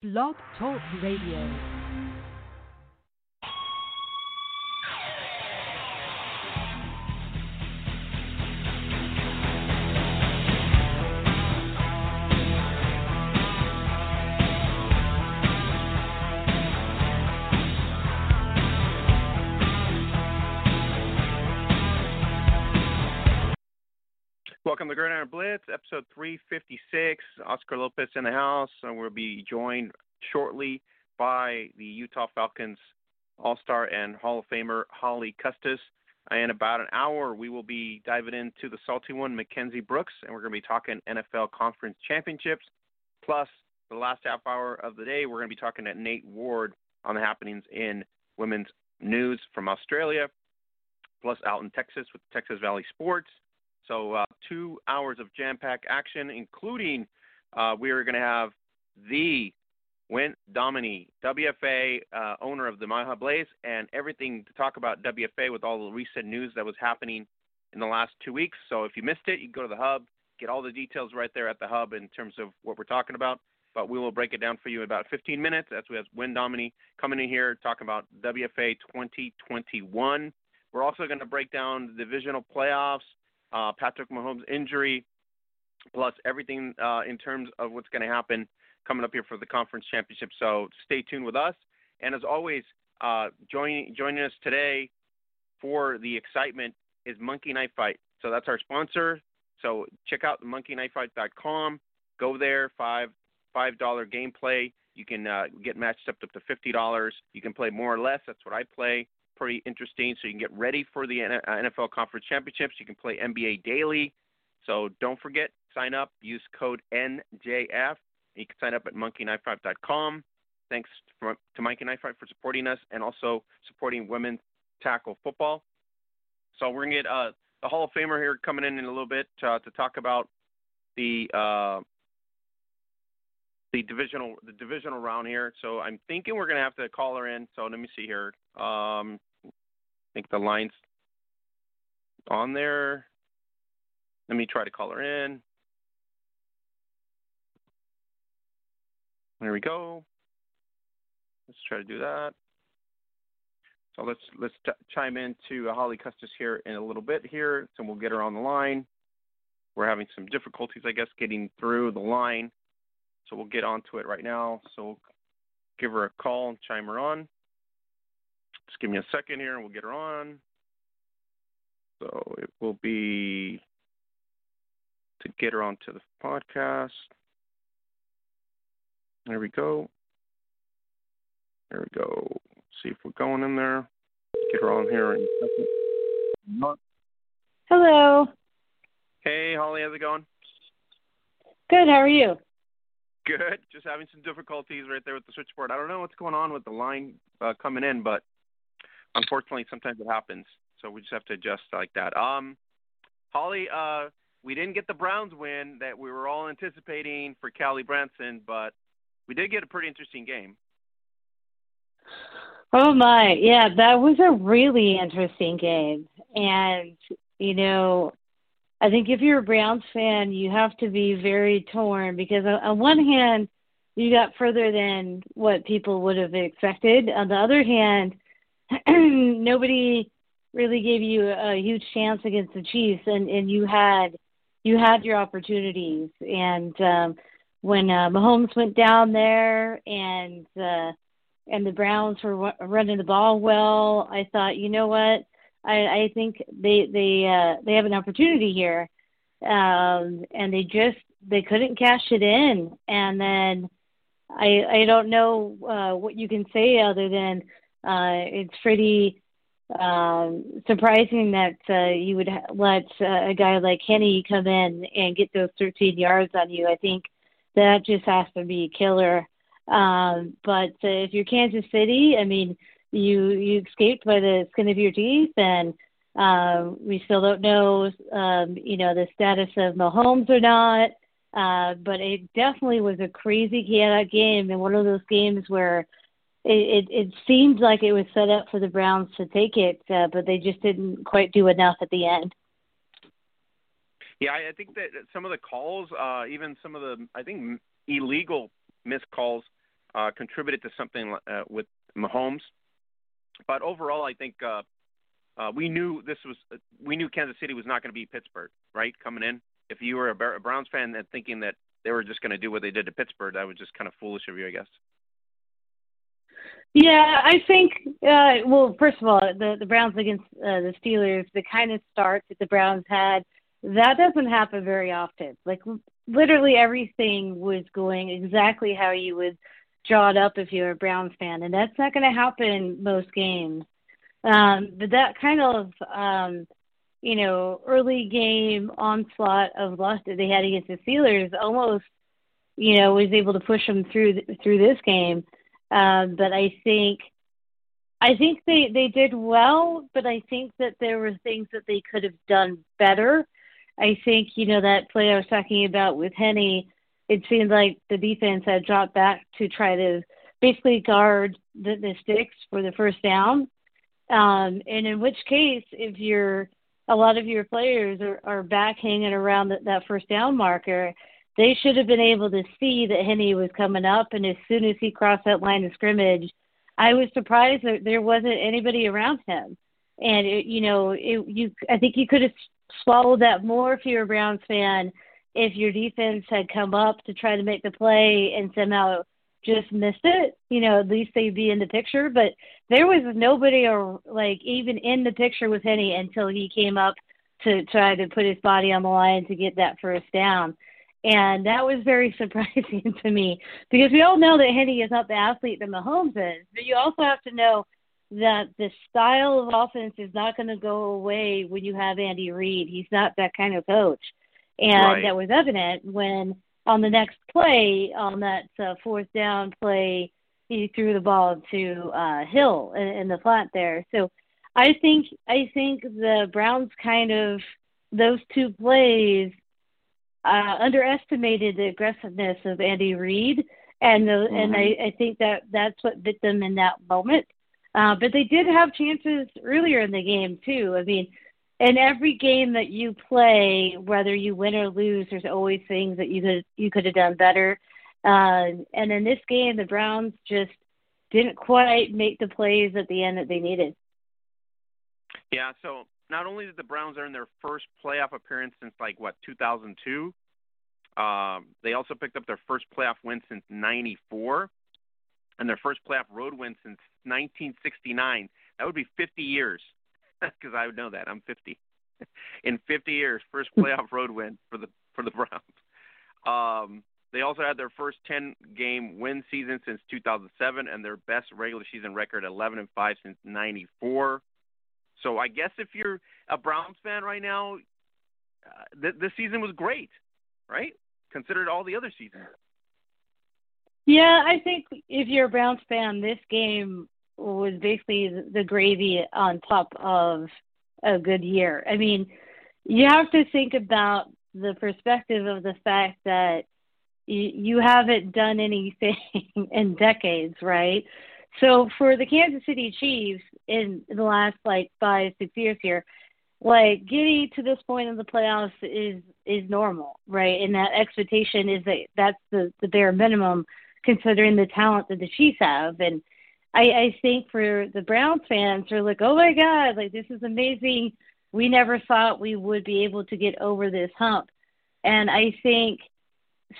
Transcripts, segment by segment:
Blog Talk Radio. Gridiron Blitz, episode 356. Oscar Lopez in the house, and we'll be joined shortly by the Utah Falconz All Star and Hall of Famer Holly Custis. In about an hour, we will be diving into the salty one, Mackenzie Brooks, and we're going to be talking NFL Conference Championships. Plus, the last half hour of the day, we're going to be talking to Nate Ward on the happenings in women's news from Australia, plus out in Texas with Texas Valley Sports. So uh, two hours of jam-packed action, including uh, we are going to have the Wyn Dominy, WFA uh, owner of the Mile Blaze, and everything to talk about WFA with all the recent news that was happening in the last two weeks. So if you missed it, you can go to the hub, get all the details right there at the hub in terms of what we're talking about. But we will break it down for you in about 15 minutes as we have Wyn Dominy coming in here talking about WFA 2021. We're also going to break down the divisional playoffs uh, Patrick Mahomes' injury, plus everything uh, in terms of what's going to happen coming up here for the conference championship. So stay tuned with us. And as always, uh, joining joining us today for the excitement is Monkey Knife Fight. So that's our sponsor. So check out monkeyknifefight.com. Go there, five five dollar gameplay. You can uh, get matched up up to fifty dollars. You can play more or less. That's what I play pretty interesting. So you can get ready for the NFL uh, Conference Championships. You can play NBA daily. So don't forget, sign up, use code NJF. You can sign up at monkeyknifefight.com. Thanks for, to Monkey Knife Fight for supporting us and also supporting women's tackle football. So we're going to get uh, the Hall of Famer here coming in in a little bit uh, to talk about the uh, the divisional the divisional round here. So I'm thinking we're gonna have to call her in. So let me see here. Um, I think the line's on there. Let me try to call her in. There we go. Let's try to do that. So let's let's t- chime in to uh, Holly Custis here in a little bit here, so we'll get her on the line. We're having some difficulties, I guess, getting through the line, so we'll get onto it right now. So we'll give her a call and chime her on. Just give me a second here and we'll get her on. So it will be to get her onto the podcast. There we go. There we go. See if we're going in there. Get her on here in a second. Hello. Hey, Holly, how's it going? Good. How are you? Good. Just having some difficulties right there with the switchboard. I don't know what's going on with the line uh, coming in, but unfortunately, sometimes it happens. So we just have to adjust like that. Um, Holly, uh, we didn't get the Browns win that we were all anticipating for Callie Branson, but we did get a pretty interesting game. Oh my, yeah, that was a really interesting game, and you know, I think if you're a Browns fan, you have to be very torn because on, on one hand, you got further than what people would have expected. On the other hand, nobody really gave you a huge chance against the Chiefs, and and you had you had your opportunities. And um, when uh, Mahomes went down there, and uh, and the Browns were running the ball well, I thought, you know what, I I think they they uh, they have an opportunity here, um, and they just they couldn't cash it in, and then. I I don't know uh, what you can say other than it's pretty um, surprising that uh, you would ha- let uh, a guy like Kenny come in and get those 13 yards on you. I think that just has to be killer. Um, but uh, if you're Kansas City, I mean, you you escaped by the skin of your teeth, and uh, we still don't know, um, you know, the status of Mahomes or not. Uh, but it definitely was a crazy chaotic game, and one of those games where it, it, it seemed like it was set up for the Browns to take it, uh, but they just didn't quite do enough at the end. Yeah, I think that some of the calls, uh, even some of the, I think illegal missed calls, uh, contributed to something uh, with Mahomes. But overall, I think uh, uh, we knew this was we knew Kansas City was not going to be Pittsburgh, right? Coming in, if you were a Browns fan and thinking that they were just going to do what they did to Pittsburgh, that was just kind of foolish of you, I guess. Yeah, I think. Uh, well, first of all, the the Browns against uh, the Steelers, the kind of start that the Browns had, that doesn't happen very often. Like literally everything was going exactly how you would draw it up if you're a Browns fan, and that's not going to happen most games. Um, but that kind of, um, you know, early game onslaught of loss that they had against the Steelers almost, you know, was able to push them through through this game. Um, but I think, I think they they did well, but I think that there were things that they could have done better. I think you know that play I was talking about with Henne, It seemed like the defense had dropped back to try to basically guard the, the sticks for the first down um, and in which case, if you're a lot of your players are, are back hanging around that, that first down marker, they should have been able to see that Henne was coming up. And as soon as he crossed that line of scrimmage, I was surprised that there wasn't anybody around him. And it, you know, it, you I think you could have swallowed that more if you're a Browns fan if your defense had come up to try to make the play and somehow just missed it, you know, at least they'd be in the picture. But there was nobody or like even in the picture with Henne until he came up to try to put his body on the line to get that first down. And that was very surprising to me because we all know that Henne is not the athlete that Mahomes is, but you also have to know that the style of offense is not going to go away when you have Andy Reid. He's not that kind of coach. And right. that was evident when on the next play, on that uh, fourth down play, he threw the ball to uh, Hill in, in the flat there. So I think I think the Browns kind of those two plays uh, underestimated the aggressiveness of Andy Reid, and the, mm-hmm. and I, I think that that's what bit them in that moment. Uh, but they did have chances earlier in the game too. I mean, in every game that you play, whether you win or lose, there's always things that you could you could have done better. Uh, and in this game, the Browns just didn't quite make the plays at the end that they needed. Yeah. So not only did the Browns earn their first playoff appearance since like what 2002, um, they also picked up their first playoff win since '94, and their first playoff road win since 1969. That would be 50 years because I would know that. I'm 50. In 50 years, first playoff road win for the for the Browns. Um, they also had their first 10 game win season since 2007 and their best regular season record 11 and 5 since 94. So I guess if you're a Browns fan right now, uh, th- this season was great, right? Considered all the other seasons. Yeah, I think if you're a Browns fan, this game was basically the gravy on top of a good year. I mean, you have to think about the perspective of the fact that you, you haven't done anything in decades, right? So for the Kansas City Chiefs in the last like five, six years here, like getting to this point in the playoffs is is normal, right? And that expectation is that that's the the bare minimum considering the talent that the Chiefs have and I, I think for the Browns fans, they're like, oh my God, like this is amazing. We never thought we would be able to get over this hump. And I think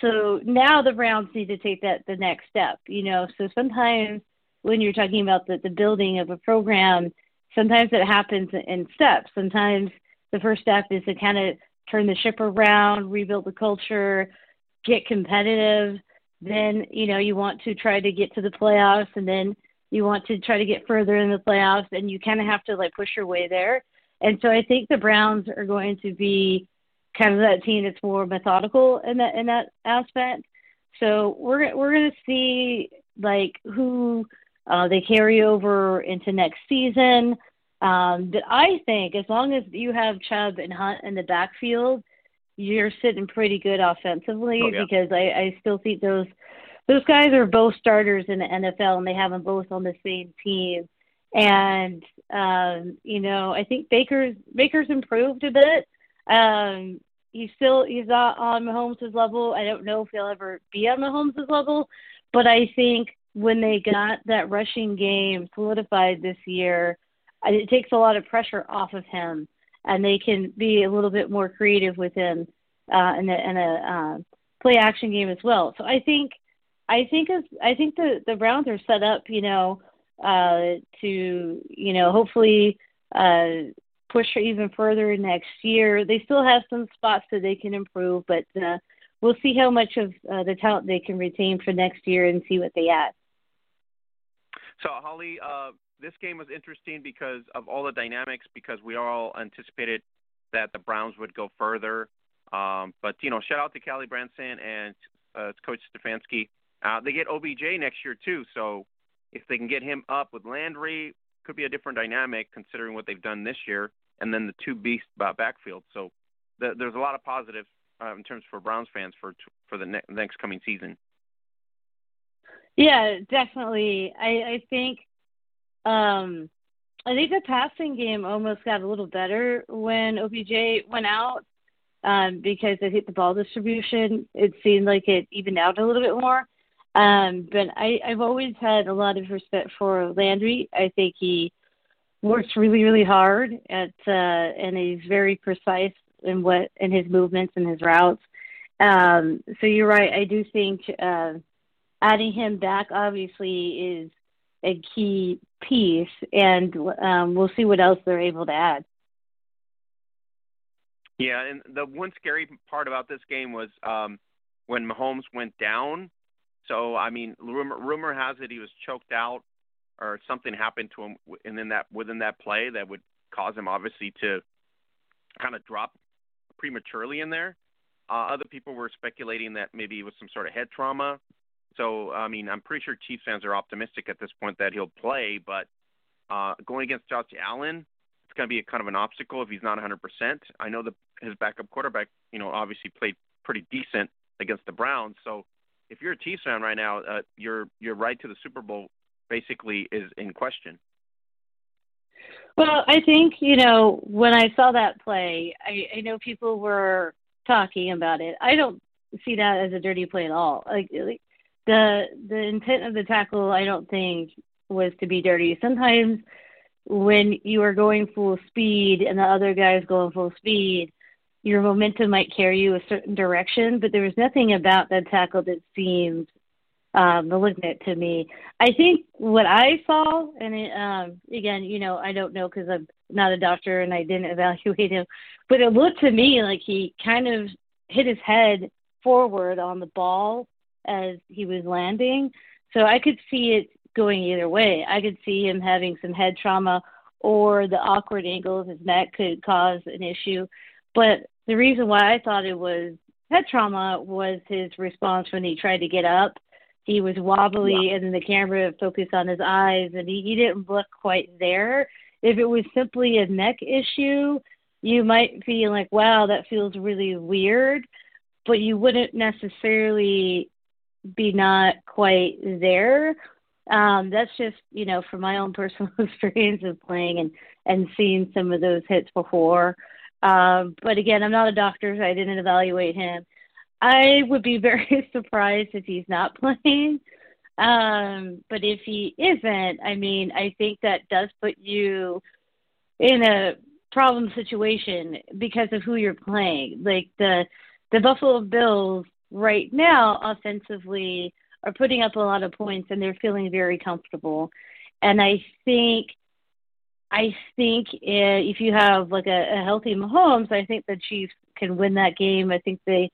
so now the Browns need to take that the next step, you know. So sometimes when you're talking about the, the building of a program, sometimes it happens in steps. Sometimes the first step is to kind of turn the ship around, rebuild the culture, get competitive. Then, you know, you want to try to get to the playoffs and then you want to try to get further in the playoffs, and you kind of have to like push your way there. And so I think the Browns are going to be kind of that team that's more methodical in that in that aspect. So we're we're going to see like who uh, they carry over into next season. Um, but I think as long as you have Chubb and Hunt in the backfield, you're sitting pretty good offensively oh, yeah. because I, I still think those those guys are both starters in the NFL, and they have them both on the same team. And um, you know, I think Baker's Baker's improved a bit. Um, he's still he's not on Mahomes' level. I don't know if he'll ever be on Mahomes' level, but I think when they got that rushing game solidified this year, it takes a lot of pressure off of him, and they can be a little bit more creative with him uh, in a, in a uh, play action game as well. So I think I think as I think the the Browns are set up, you know, uh, to you know hopefully uh, push even further next year. They still have some spots that they can improve, but uh, we'll see how much of uh, the talent they can retain for next year and see what they add. So Holly, uh, this game was interesting because of all the dynamics. Because we all anticipated that the Browns would go further. Um, but you know, shout out to Callie Branson and uh, Coach Stefanski. Uh, they get OBJ next year too, so if they can get him up with Landry, could be a different dynamic considering what they've done this year, and then the two beast backfield. So the, there's a lot of positives uh, in terms for Browns fans for for the ne- next coming season. Yeah, definitely. I, I think um, I think the passing game almost got a little better when OBJ went out um, because I think the ball distribution it seemed like it evened out a little bit more. Um, but I, I've always had a lot of respect for Landry. I think he works really, really hard at uh, and he's very precise in what in his movements and his routes. Um, so you're right. I do think uh, adding him back obviously is a key piece, and um, we'll see what else they're able to add. Yeah, and the one scary part about this game was um, when Mahomes went down. So I mean, rumor rumor has it he was choked out or something happened to him, and then that within that play that would cause him obviously to kind of drop prematurely in there. Uh, other people were speculating that maybe it was some sort of head trauma. So I mean, I'm pretty sure Chiefs fans are optimistic at this point that he'll play, but uh, going against Josh Allen, it's going to be a kind of an obstacle if he's not 100%. I know that his backup quarterback, you know, obviously played pretty decent against the Browns. So if you're a Chiefs fan right now, uh, your your right to the Super Bowl basically is in question. Well, I think you know when I saw that play, I, I know people were talking about it. I don't see that as a dirty play at all. Like, like the the intent of the tackle, I don't think was to be dirty. Sometimes when you are going full speed and the other guy is going full speed, your momentum might carry you a certain direction, but there was nothing about that tackle that seemed um, malignant to me. I think what I saw, and it, um, again, you know, I don't know because I'm not a doctor and I didn't evaluate him, but it looked to me like he kind of hit his head forward on the ball as he was landing. So I could see it going either way. I could see him having some head trauma or the awkward angle of his neck could cause an issue. But the reason why I thought it was head trauma was his response when he tried to get up. He was wobbly, yeah. and then the camera focused on his eyes, and he, he didn't look quite there. If it was simply a neck issue, you might be like, wow, that feels really weird, but you wouldn't necessarily be not quite there. Um, that's just, you know, from my own personal experience of playing and, and seeing some of those hits before. Um, but again, I'm not a doctor, so I didn't evaluate him. I would be very surprised if he's not playing. Um, but if he isn't, I mean, I think that does put you in a problem situation because of who you're playing. Like the the Buffalo Bills right now offensively are putting up a lot of points and they're feeling very comfortable. And I think I think if you have like a, a healthy Mahomes, I think the Chiefs can win that game. I think they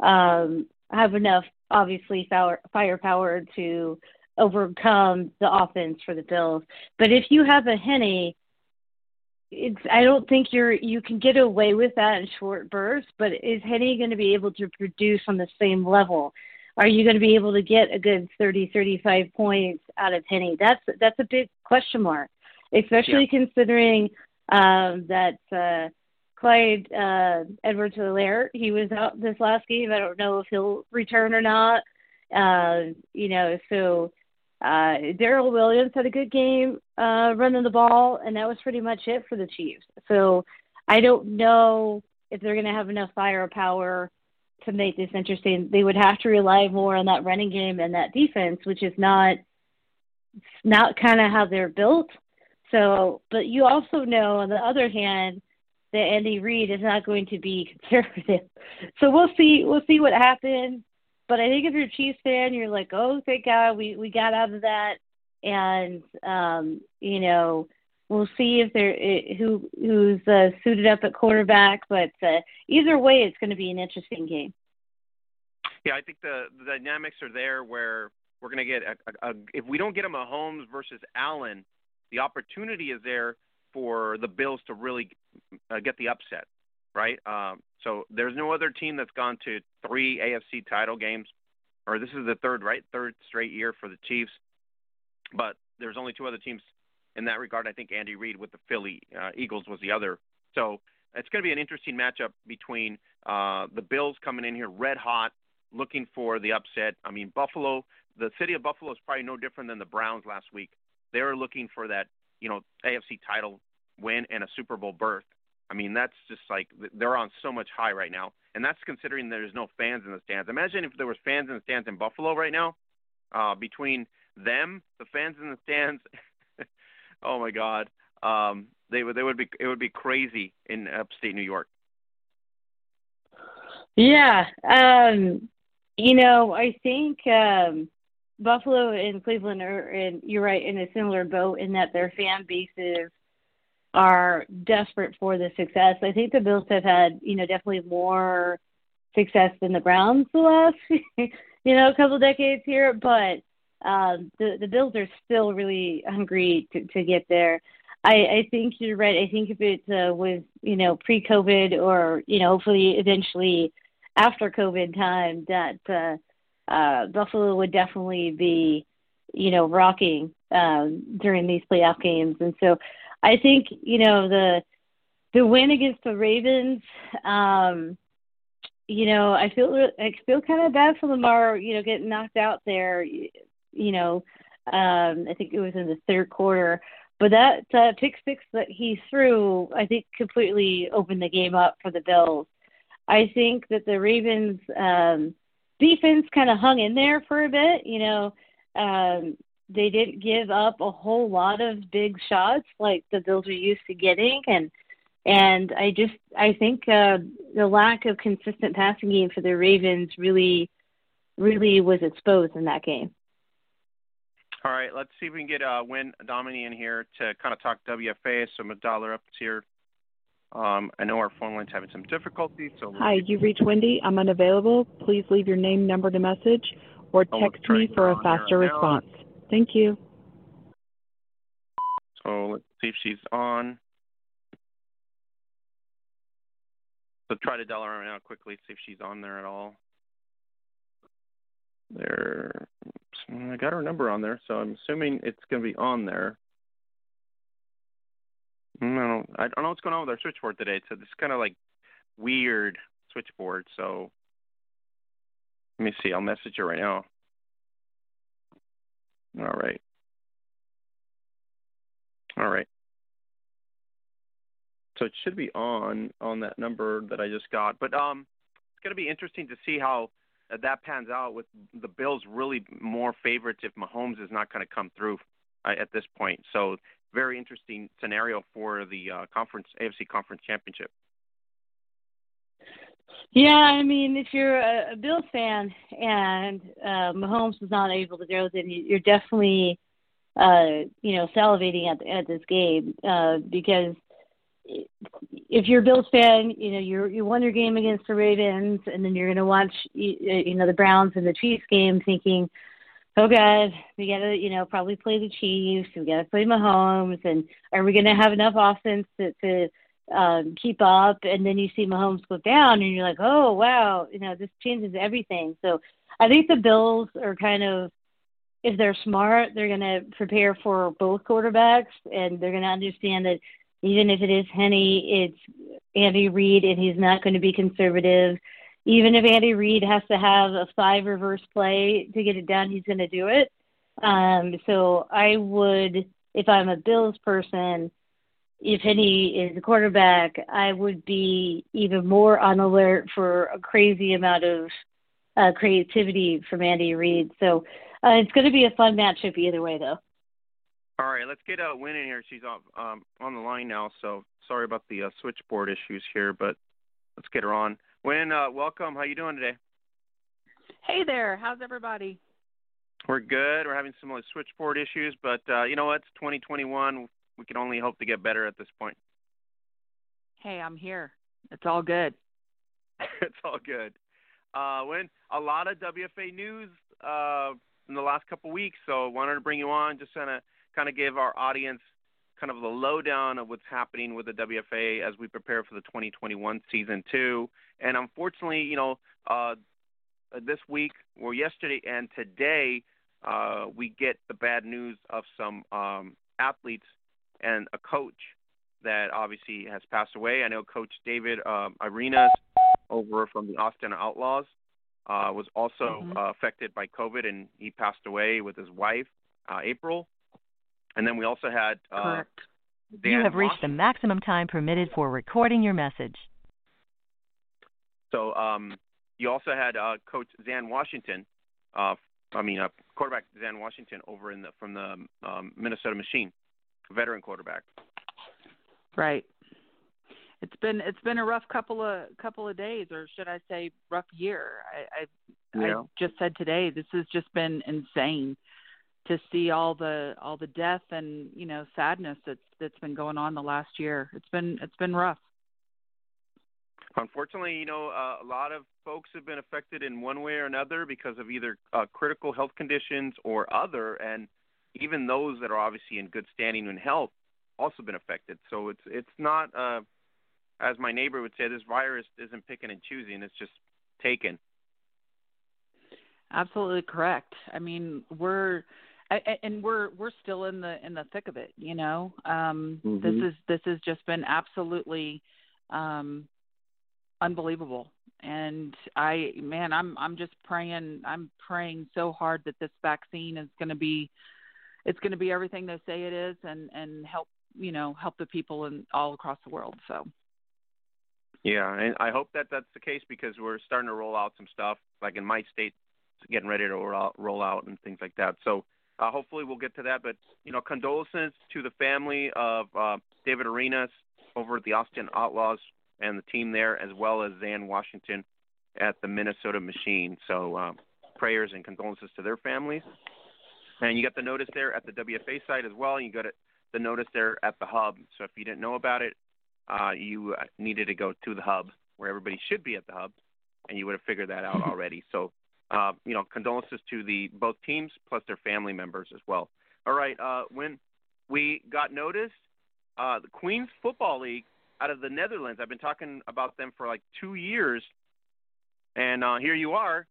um, have enough, obviously, fire, firepower to overcome the offense for the Bills. But if you have a Henne, it's I don't think you're you can get away with that in short bursts. But is Henne going to be able to produce on the same level? Are you going to be able to get a good 30, 35 points out of Henne? That's that's a big question mark especially yeah. considering um, that uh, Clyde uh, Edwards Helaire, he was out this last game. I don't know if he'll return or not. Uh, you know, so uh, Darrel Williams had a good game uh, running the ball, and that was pretty much it for the Chiefs. So I don't know if they're going to have enough firepower to make this interesting. They would have to rely more on that running game and that defense, which is not not kind of how they're built. So, but you also know, on the other hand, that Andy Reid is not going to be conservative. So we'll see. We'll see what happens. But I think if you're a Chiefs fan, you're like, oh, thank God we we got out of that, and um, you know, we'll see if they're eh, who who's uh, suited up at quarterback. But uh, either way, it's going to be an interesting game. Yeah, I think the, the dynamics are there where we're going to get a, a, a, if we don't get a Mahomes versus Allen, the opportunity is there for the Bills to really uh, get the upset, right? Um, so there's no other team that's gone to three AFC title games, or this is the third, right? Third straight year for the Chiefs. But there's only two other teams in that regard. I think Andy Reid with the Philly uh, Eagles was the other. So it's going to be an interesting matchup between uh, the Bills coming in here red hot, looking for the upset. I mean, Buffalo, the city of Buffalo is probably no different than the Browns last week. They're looking for that, you know, AFC title win and a Super Bowl berth. I mean, that's just like they're on so much high right now, and that's considering there's no fans in the stands. Imagine if there was fans in the stands in Buffalo right now. Uh, between them, the fans in the stands, oh my God, um, they would they would be it would be crazy in upstate New York. Yeah, um, you know, I think um, Buffalo and Cleveland are, in, you're right, in a similar boat in that their fan bases are desperate for the success. I think the Bills have had, you know, definitely more success than the Browns the last, you know, couple decades here, but um, the the Bills are still really hungry to, to get there. I, I think you're right. I think if it uh, was, you know, pre-COVID or, you know, hopefully eventually after COVID time, that uh, uh, Buffalo would definitely be, you know, rocking um, during these playoff games. And so I think you know the the win against the Ravens. Um, you know, I feel I feel kind of bad for Lamar. You know, getting knocked out there. You know, um, I think it was in the third quarter. But that uh, pick six that he threw, I think, completely opened the game up for the Bills. I think that the Ravens um, defense kind of hung in there for a bit. You know, um, they didn't give up a whole lot of big shots like the Bills are used to getting, and and I just I think uh, the lack of consistent passing game for the Ravens really really was exposed in that game. All right, let's see if we can get uh, Wyn Dominy in here to kind of talk WFA. So Dollar up here. Um, I know our phone line's having some difficulty. So hi, you reached Wendy. I'm unavailable. Please leave your name, number, to message, or text me for a faster response. Thank you. So let's see if she's on. So try to dial her out quickly, see if she's on there at all. There, I got her number on there, so I'm assuming it's going to be on there. No, I don't know what's going on with our switchboard today. So this kind of like weird switchboard. So let me see. I'll message her right now. All right. All right. So it should be on on that number that I just got. But um, it's going to be interesting to see how that pans out with the Bills really more favorites if Mahomes is not going to come through uh, at this point. So very interesting scenario for the uh, conference AFC Conference Championship. Yeah, I mean, if you're a, a Bills fan and uh, Mahomes was not able to go, then you're definitely, uh, you know, salivating at at this game uh, because if you're a Bills fan, you know, you you won your game against the Ravens, and then you're going to watch, you know, the Browns and the Chiefs game, thinking, oh God, we got to, you know, probably play the Chiefs. We got to play Mahomes, and are we going to have enough offense to to um, keep up, and then you see Mahomes go down, and you're like, oh wow, you know this changes everything. So I think the Bills are kind of, if they're smart, they're going to prepare for both quarterbacks, and they're going to understand that even if it is Henne, it's Andy Reid, and he's not going to be conservative. Even if Andy Reid has to have a five reverse play to get it done, he's going to do it. Um, so I would, if I'm a Bills person, if Henne is a quarterback, I would be even more on alert for a crazy amount of uh, creativity from Andy Reid. So uh, it's going to be a fun matchup either way, though. All right, let's get uh, Wyn in here. She's on um, on the line now, so sorry about the uh, switchboard issues here, but let's get her on. Wyn, uh, welcome. How you doing today? Hey there. How's everybody? We're good. We're having some like switchboard issues, but uh, you know what? It's 2021. We can only hope to get better at this point. Hey, I'm here. It's all good. it's all good. Uh, when a lot of WFA news uh, in the last couple of weeks, so wanted to bring you on just kind of kind of give our audience kind of the lowdown of what's happening with the WFA as we prepare for the 2021 season two. And unfortunately, you know, uh, this week or yesterday and today, uh, we get the bad news of some um, athletes and a coach that obviously has passed away. I know Coach David um, Arenas over from the Austin Outlaws uh, was also mm-hmm. uh, affected by COVID, and he passed away with his wife, uh, April. And then we also had uh, Correct. you have reached the maximum time permitted for recording your message. So um, you also had uh, Coach Zan Washington. Uh, I mean, uh, quarterback Zan Washington over in the from the um, Minnesota Machine, veteran quarterback. Right. It's been it's been a rough couple of couple of days, or should I say, rough year. I I, Yeah. I just said today this has just been insane to see all the all the death and you know sadness that's that's been going on the last year. It's been it's been rough. Unfortunately, you know, uh, a lot of folks have been affected in one way or another because of either uh, critical health conditions or other, and even those that are obviously in good standing and health also been affected. So it's it's not, uh, as my neighbor would say, this virus isn't picking and choosing; it's just taken. Absolutely correct. I mean, we're I- I- and we're we're still in the in the thick of it, you know. Um this Mhm. is this has just been absolutely um unbelievable. And I man, I'm I'm just praying I'm praying so hard that this vaccine is going to be it's going to be everything they say it is and and help, you know, help the people in all across the world. So, Yeah, and I hope that that's the case because we're starting to roll out some stuff, like in my state, getting ready to roll out, roll out and things like that. So uh, hopefully we'll get to that. But you know, condolences to the family of uh, David Arenas over at the Austin Outlaws and the team there, as well as Zan Washington at the Minnesota Machine. So uh, prayers and condolences to their families. And you got the notice there at the WFA site as well. And you got it, the notice there at the hub. So if you didn't know about it, uh, you uh, needed to go to the hub where everybody should be at the hub, and you would have figured that out already. So, uh, you know, condolences to the both teams plus their family members as well. All right, uh, when we got noticed, uh, the Queens Football League out of the Netherlands. I've been talking about them for like two years, and uh, here you are,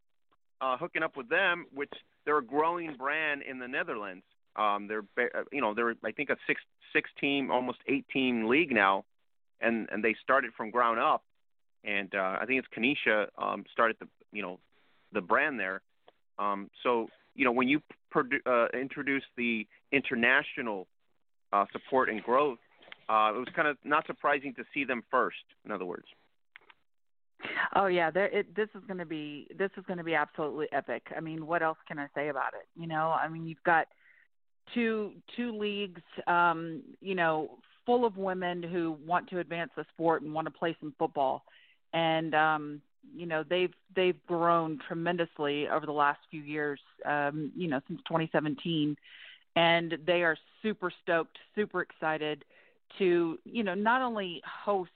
uh, hooking up with them, which they're a growing brand in the Netherlands. Um, they're uh, you know they're I think a six six team almost eight team league now, and and they started from ground up, and uh, I think it's Kanisha um, started the you know the brand there. Um, so you know when you uh, introduce the international uh, support and growth, uh, it was kind of not surprising to see them first. In other words. Oh yeah, there, it, this is going to be this is going to be absolutely epic. I mean, what else can I say about it? You know, I mean, you've got two two leagues, um, you know, full of women who want to advance the sport and want to play some football, and um, you know they've they've grown tremendously over the last few years. Um, you know, since 2017, and they are super stoked, super excited to you know not only host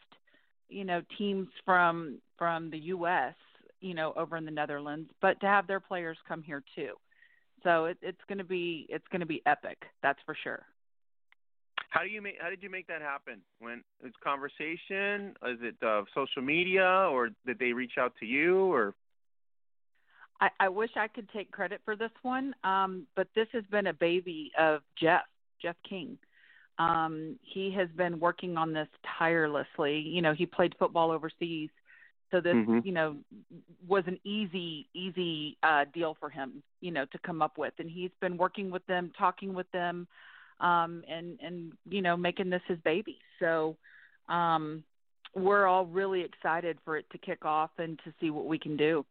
you know teams from from the US, you know, over in the Netherlands, but to have their players come here too. So it, it's going to be it's going to be epic. That's for sure. How do you make? How did you make that happen? When it's conversation? Is it uh, social media, or did they reach out to you, or? I, I wish I could take credit for this one, um, but this has been a baby of Jeff, Jeff King. Um, he has been working on this tirelessly. You know, he played football overseas, so this, Mhm. you know, was an easy, easy uh, deal for him, you know, to come up with. And he's been working with them, talking with them, um, and and you know, making this his baby. So um, we're all really excited for it to kick off and to see what we can do.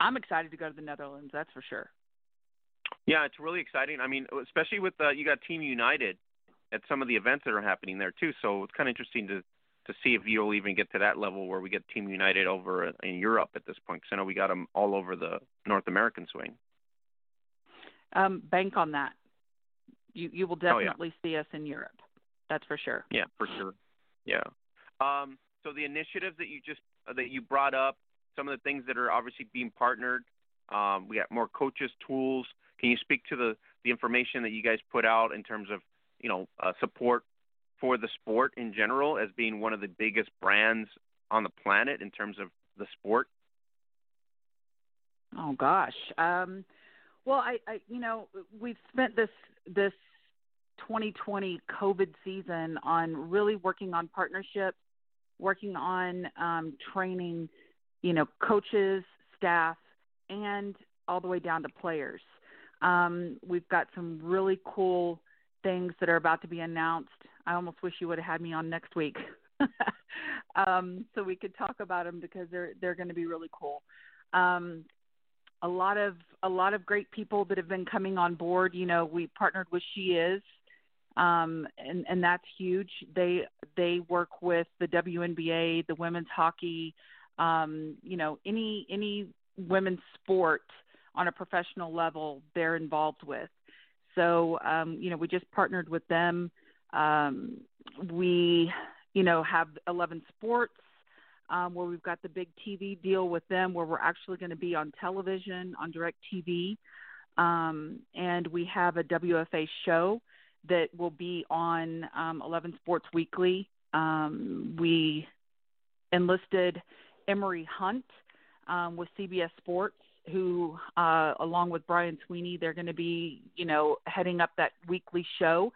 I'm excited to go to the Netherlands. That's for sure. Yeah, it's really exciting. I mean, especially with uh, you got Team United at some of the events that are happening there too. So it's kind of interesting to to see if you'll even get to that level where we get Team United over in Europe at this point. Because I know we got them all over the North American swing. Um, bank on that. You you will definitely oh, yeah. see us in Europe. That's for sure. Yeah, for sure. Yeah. Um, so the initiatives that you just uh, that you brought up, some of the things that are obviously being partnered. Um, we got more coaches, tools. Can you speak to the the information that you guys put out in terms of you know uh, support for the sport in general as being one of the biggest brands on the planet in terms of the sport? Oh gosh. Um, well, I, I, you know, we've spent this this 2020 COVID season on really working on partnerships, working on um, training, you know, coaches, staff, and all the way down to players. Um, we've got some really cool things that are about to be announced. I almost wish you would have had me on next week, um, so we could talk about them because they're they're going to be really cool. Um, a lot of a lot of great people that have been coming on board. You know, we partnered with She Is, um, and and that's huge. They they work with the WNBA, the women's hockey, um, you know, any any women's sport on a professional level they're involved with. So um, you know, we just partnered with them. Um, we you know have 11 sports um, where we've got the big TV deal with them, where we're actually going to be on television, on direct TV. Um, and we have a WFA show that will be on um, 11 Sports Weekly. Um, we enlisted Emery Hunt um, with CBS Sports, who, uh, along with Brian Sweeney, they're going to be, you know, heading up that weekly show,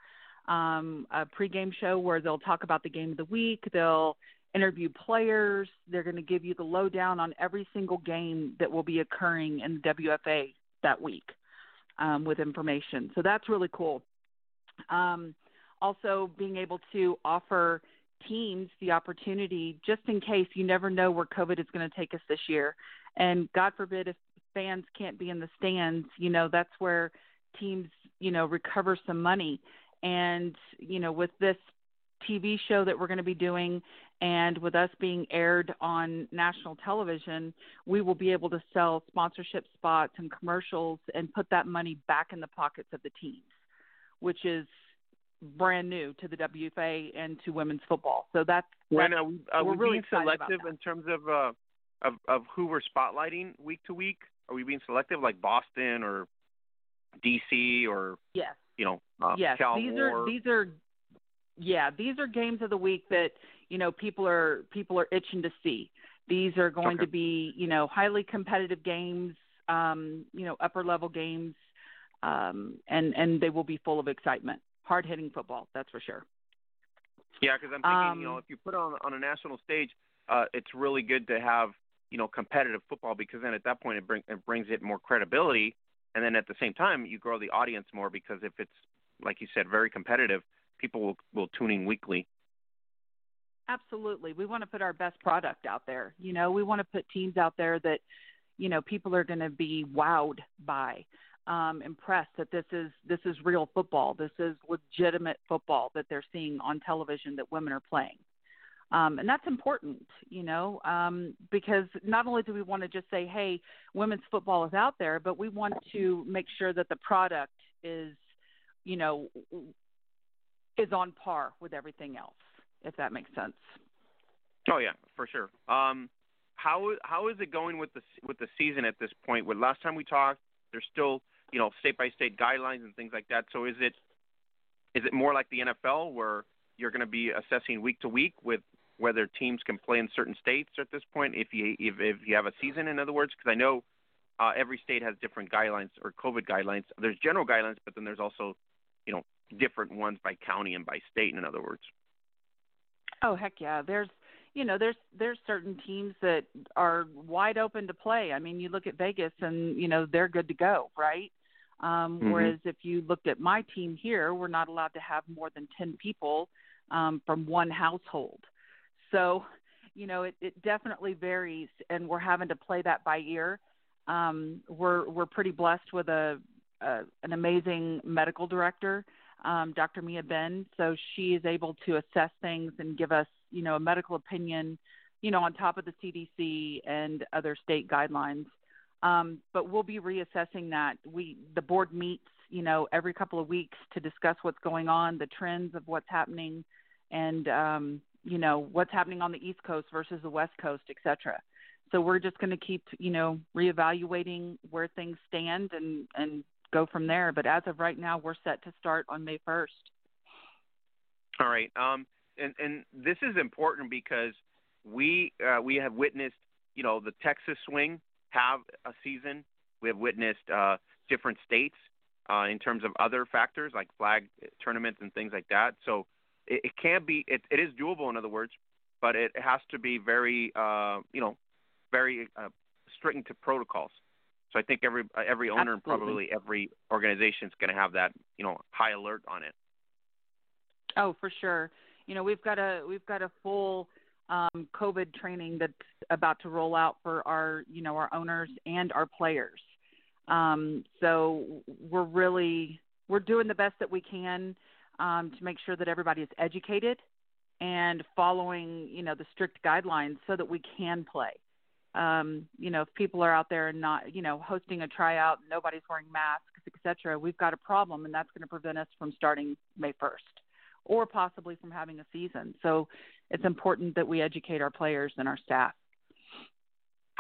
um, a pregame show where they'll talk about the game of the week. They'll interview players. They're going to give you the lowdown on every single game that will be occurring in the WFA that week um, with information. So that's really cool. Um, also, being able to offer teams the opportunity, just in case you never know where COVID is going to take us this year. And God forbid if fans can't be in the stands, you know, that's where teams, you know, recover some money. And, you know, with this TV show that we're going to be doing and with us being aired on national television, we will be able to sell sponsorship spots and commercials and put that money back in the pockets of the teams, which is brand new to the WFA and to women's football. So that's, that's are we, are we really being selective in terms of, uh, of of who we're spotlighting week to week? Are we being selective like Boston or DC or yes, you know, uh, yes. Cal these are these are yeah, these are games of the week that you know people are people are itching to see. These are going okay. to be you know highly competitive games, um, you know upper level games, um, and and they will be full of excitement. Hard hitting football, that's for sure. Yeah, because I'm thinking um, you know if you put it on on a national stage, uh, it's really good to have you know competitive football because then at that point it, bring, it brings it more credibility, and then at the same time you grow the audience more because if it's like you said very competitive people will, will tune in weekly. Absolutely. We want to put our best product out there. You know, we want to put teams out there that, you know, people are going to be wowed by, um, impressed that this is this is real football. This is legitimate football that they're seeing on television that women are playing. Um, and that's important, you know, um, because not only do we want to just say, hey, women's football is out there, but we want to make sure that the product is, you know, is on par with everything else, if that makes sense. Oh yeah, for sure. Um, how how is it going with the with the season at this point? With last time we talked, there's still you know state by state guidelines and things like that. So is it is it more like the NFL where you're going to be assessing week to week with whether teams can play in certain states at this point if you if, if you have a season in other words because I know uh, every state has different guidelines or COVID guidelines. There's general guidelines, but then there's also you know different ones by county and by state. In other words. Oh heck yeah! There's you know there's there's certain teams that are wide open to play. I mean, you look at Vegas and you know they're good to go, right? Um, mm-hmm. Whereas if you looked at my team here, we're not allowed to have more than ten people um, from one household. So you know it, it definitely varies, and we're having to play that by ear. Um, we're we're pretty blessed with a a an amazing medical director, um, Dr. Mia Ben. So she is able to assess things and give us, you know, a medical opinion, you know, on top of the CDC and other state guidelines. Um, but we'll be reassessing that. We the board meets, you know, every couple of weeks to discuss what's going on, the trends of what's happening, and um, you know what's happening on the East Coast versus the West Coast, et cetera. So we're just going to keep, you know, reevaluating where things stand and and go from there. But as of right now, we're set to start on May 1st. All right. Um, and and this is important because we uh, we have witnessed, you know, the Texas swing have a season. We have witnessed uh, different states uh, in terms of other factors like flag tournaments and things like that. So it, it can be, it, it is doable, in other words, but it has to be very, uh, you know, very uh, strict to protocols. So I think every uh, every owner Absolutely. and probably every organization is going to have that you know high alert on it. Oh, for sure. You know, we've got a we've got a full um, COVID training that's about to roll out for our you know our owners and our players. Um, so we're really we're doing the best that we can um, to make sure that everybody is educated and following you know the strict guidelines so that we can play um, you know, if people are out there and not, you know, hosting a tryout, nobody's wearing masks, et cetera, we've got a problem, and that's going to prevent us from starting May 1st or possibly from having a season. So it's important that we educate our players and our staff.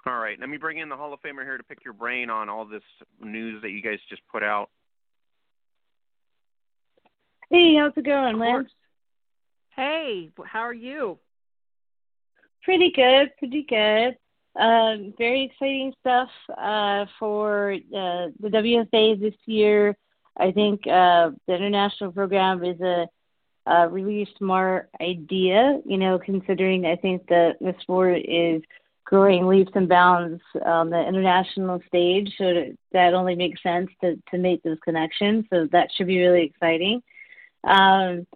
All right, let me bring in the Hall of Famer here to pick your brain on all this news that you guys just put out. Hey, how's it going, Lance? Hey, how are you? Pretty good, pretty good. Um, very exciting stuff uh, for uh, the WFA this year. I think uh, the international program is a, a really smart idea, you know, considering I think that the sport is growing leaps and bounds on the international stage. So that only makes sense to, to make those connections. So that should be really exciting. Um,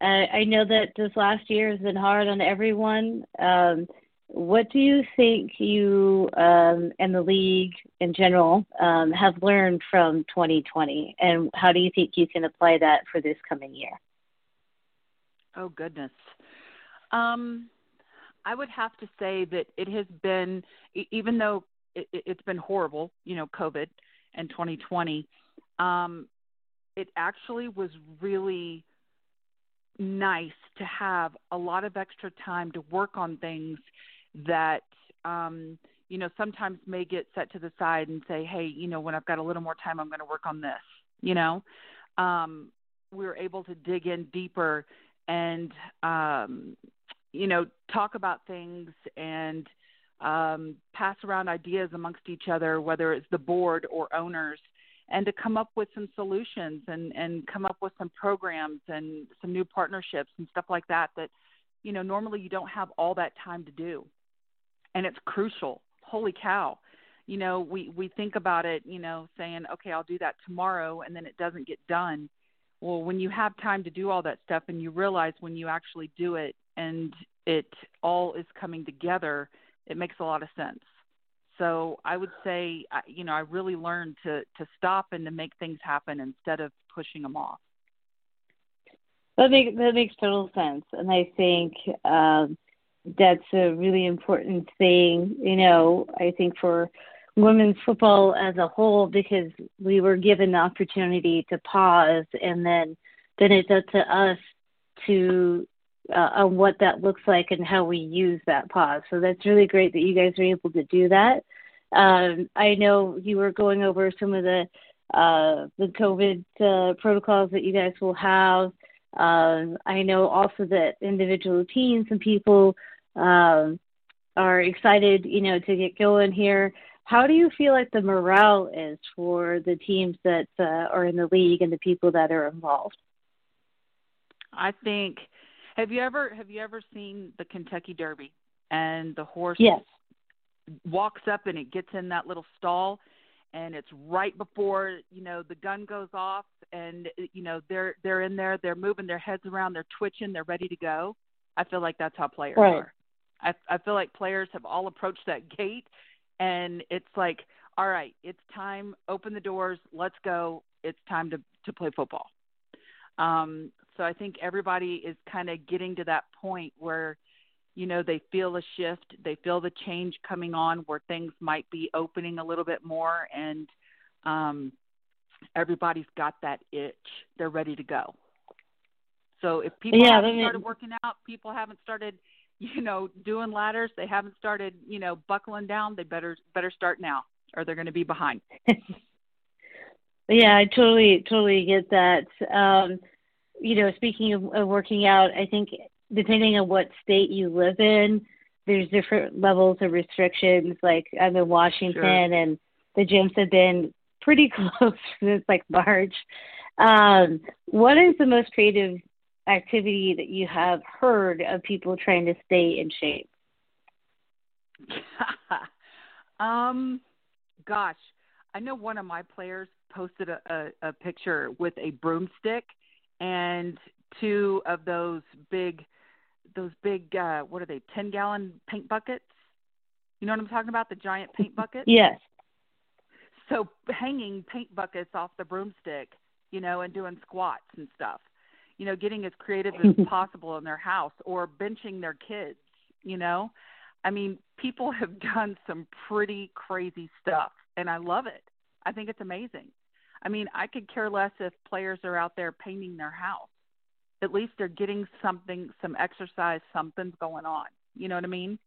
I, I know that this last year has been hard on everyone. Um, what do you think you um, and the league in general um, have learned from 2020, and how do you think you can apply that for this coming year? Oh goodness, um, I would have to say that it has been, even though it, it's been horrible, you know, COVID and 2020. Um, it actually was really nice to have a lot of extra time to work on things that um, you know sometimes may get set to the side and say, hey, you know, when I've got a little more time, I'm going to work on this. You know, um, we were able to dig in deeper and um, you know talk about things and um, pass around ideas amongst each other, whether it's the board or owners, and to come up with some solutions and and come up with some programs and some new partnerships and stuff like that that you know normally you don't have all that time to do and it's crucial. Holy cow. You know, we we think about it, you know, saying, "Okay, I'll do that tomorrow," and then it doesn't get done. Well, when you have time to do all that stuff and you realize when you actually do it and it all is coming together, it makes a lot of sense. So I would say, you know, I really learned to to stop and to make things happen instead of pushing them off. That makes that makes total sense, and I think um, that's a really important thing, you know, I think for women's football as a whole because we were given the opportunity to pause and then then it's up to us to uh, on what that looks like and how we use that pause. So that's really great that you guys are able to do that. Um, I know you were going over some of the uh, the COVID uh, protocols that you guys will have. Um, I know also that individual teams and people um, are excited, you know, to get going here. How do you feel like the morale is for the teams that uh, are in the league and the people that are involved? I think. Have you ever have you ever seen the Kentucky Derby and the horse yes. Walks up and it gets in that little stall and it's right before you know the gun goes off and you know they're they're in there they're moving their heads around they're twitching they're ready to go i feel like that's how players right. are I, I feel like players have all approached that gate, and it's like, all right, it's time. Open the doors. Let's go. It's time to to play football. Um, so I think everybody is kind of getting to that point where, you know, they feel a shift, they feel the change coming on, where things might be opening a little bit more, and um, everybody's got that itch. They're ready to go. So if people yeah, haven't started working out, people haven't started, you know, doing ladders, they haven't started, you know, buckling down, they better better start now or they're going to be behind. yeah, I totally totally get that. Um you know, speaking of, of working out, I think depending on what state you live in, there's different levels of restrictions. Like I'm in Washington, sure. and the gyms have been pretty close since like March. Um, what is the most creative activity that you have heard of people trying to stay in shape? um, gosh, I know one of my players posted a, a, a picture with a broomstick and two of those big, those big, uh, what are they, 10 gallon paint buckets? You know what I'm talking about? The giant paint buckets? Yes. So hanging paint buckets off the broomstick, you know, and doing squats and stuff you know, getting as creative as possible in their house or benching their kids, you know. I mean, people have done some pretty crazy stuff and I love it. I think it's amazing. I mean, I could care less if players are out there painting their house. At least they're getting something, some exercise, something's going on. You know what I mean?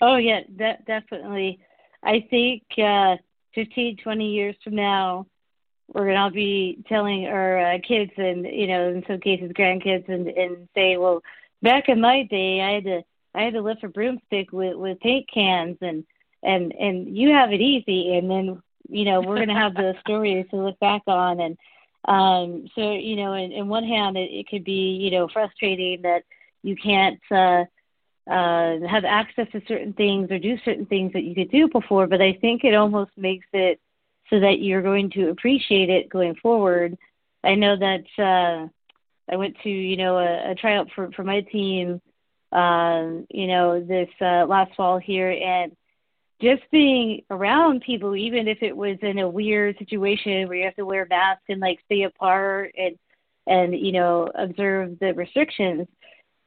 Oh yeah, that definitely. I think uh 15, 20 years from now, we're going to all be telling our uh, kids and you know in some cases grandkids and and say well back in my day i had to i had to lift a broomstick with with paint cans and and and you have it easy and then you know we're going to have the stories to look back on and um so you know in, in one hand it, it could be you know frustrating that you can't uh uh have access to certain things or do certain things that you could do before but i think it almost makes it so that you're going to appreciate it going forward. I know that uh, I went to you know a, a tryout for for my team, um, you know this uh, last fall here, and just being around people, even if it was in a weird situation where you have to wear masks and like stay apart and and you know observe the restrictions.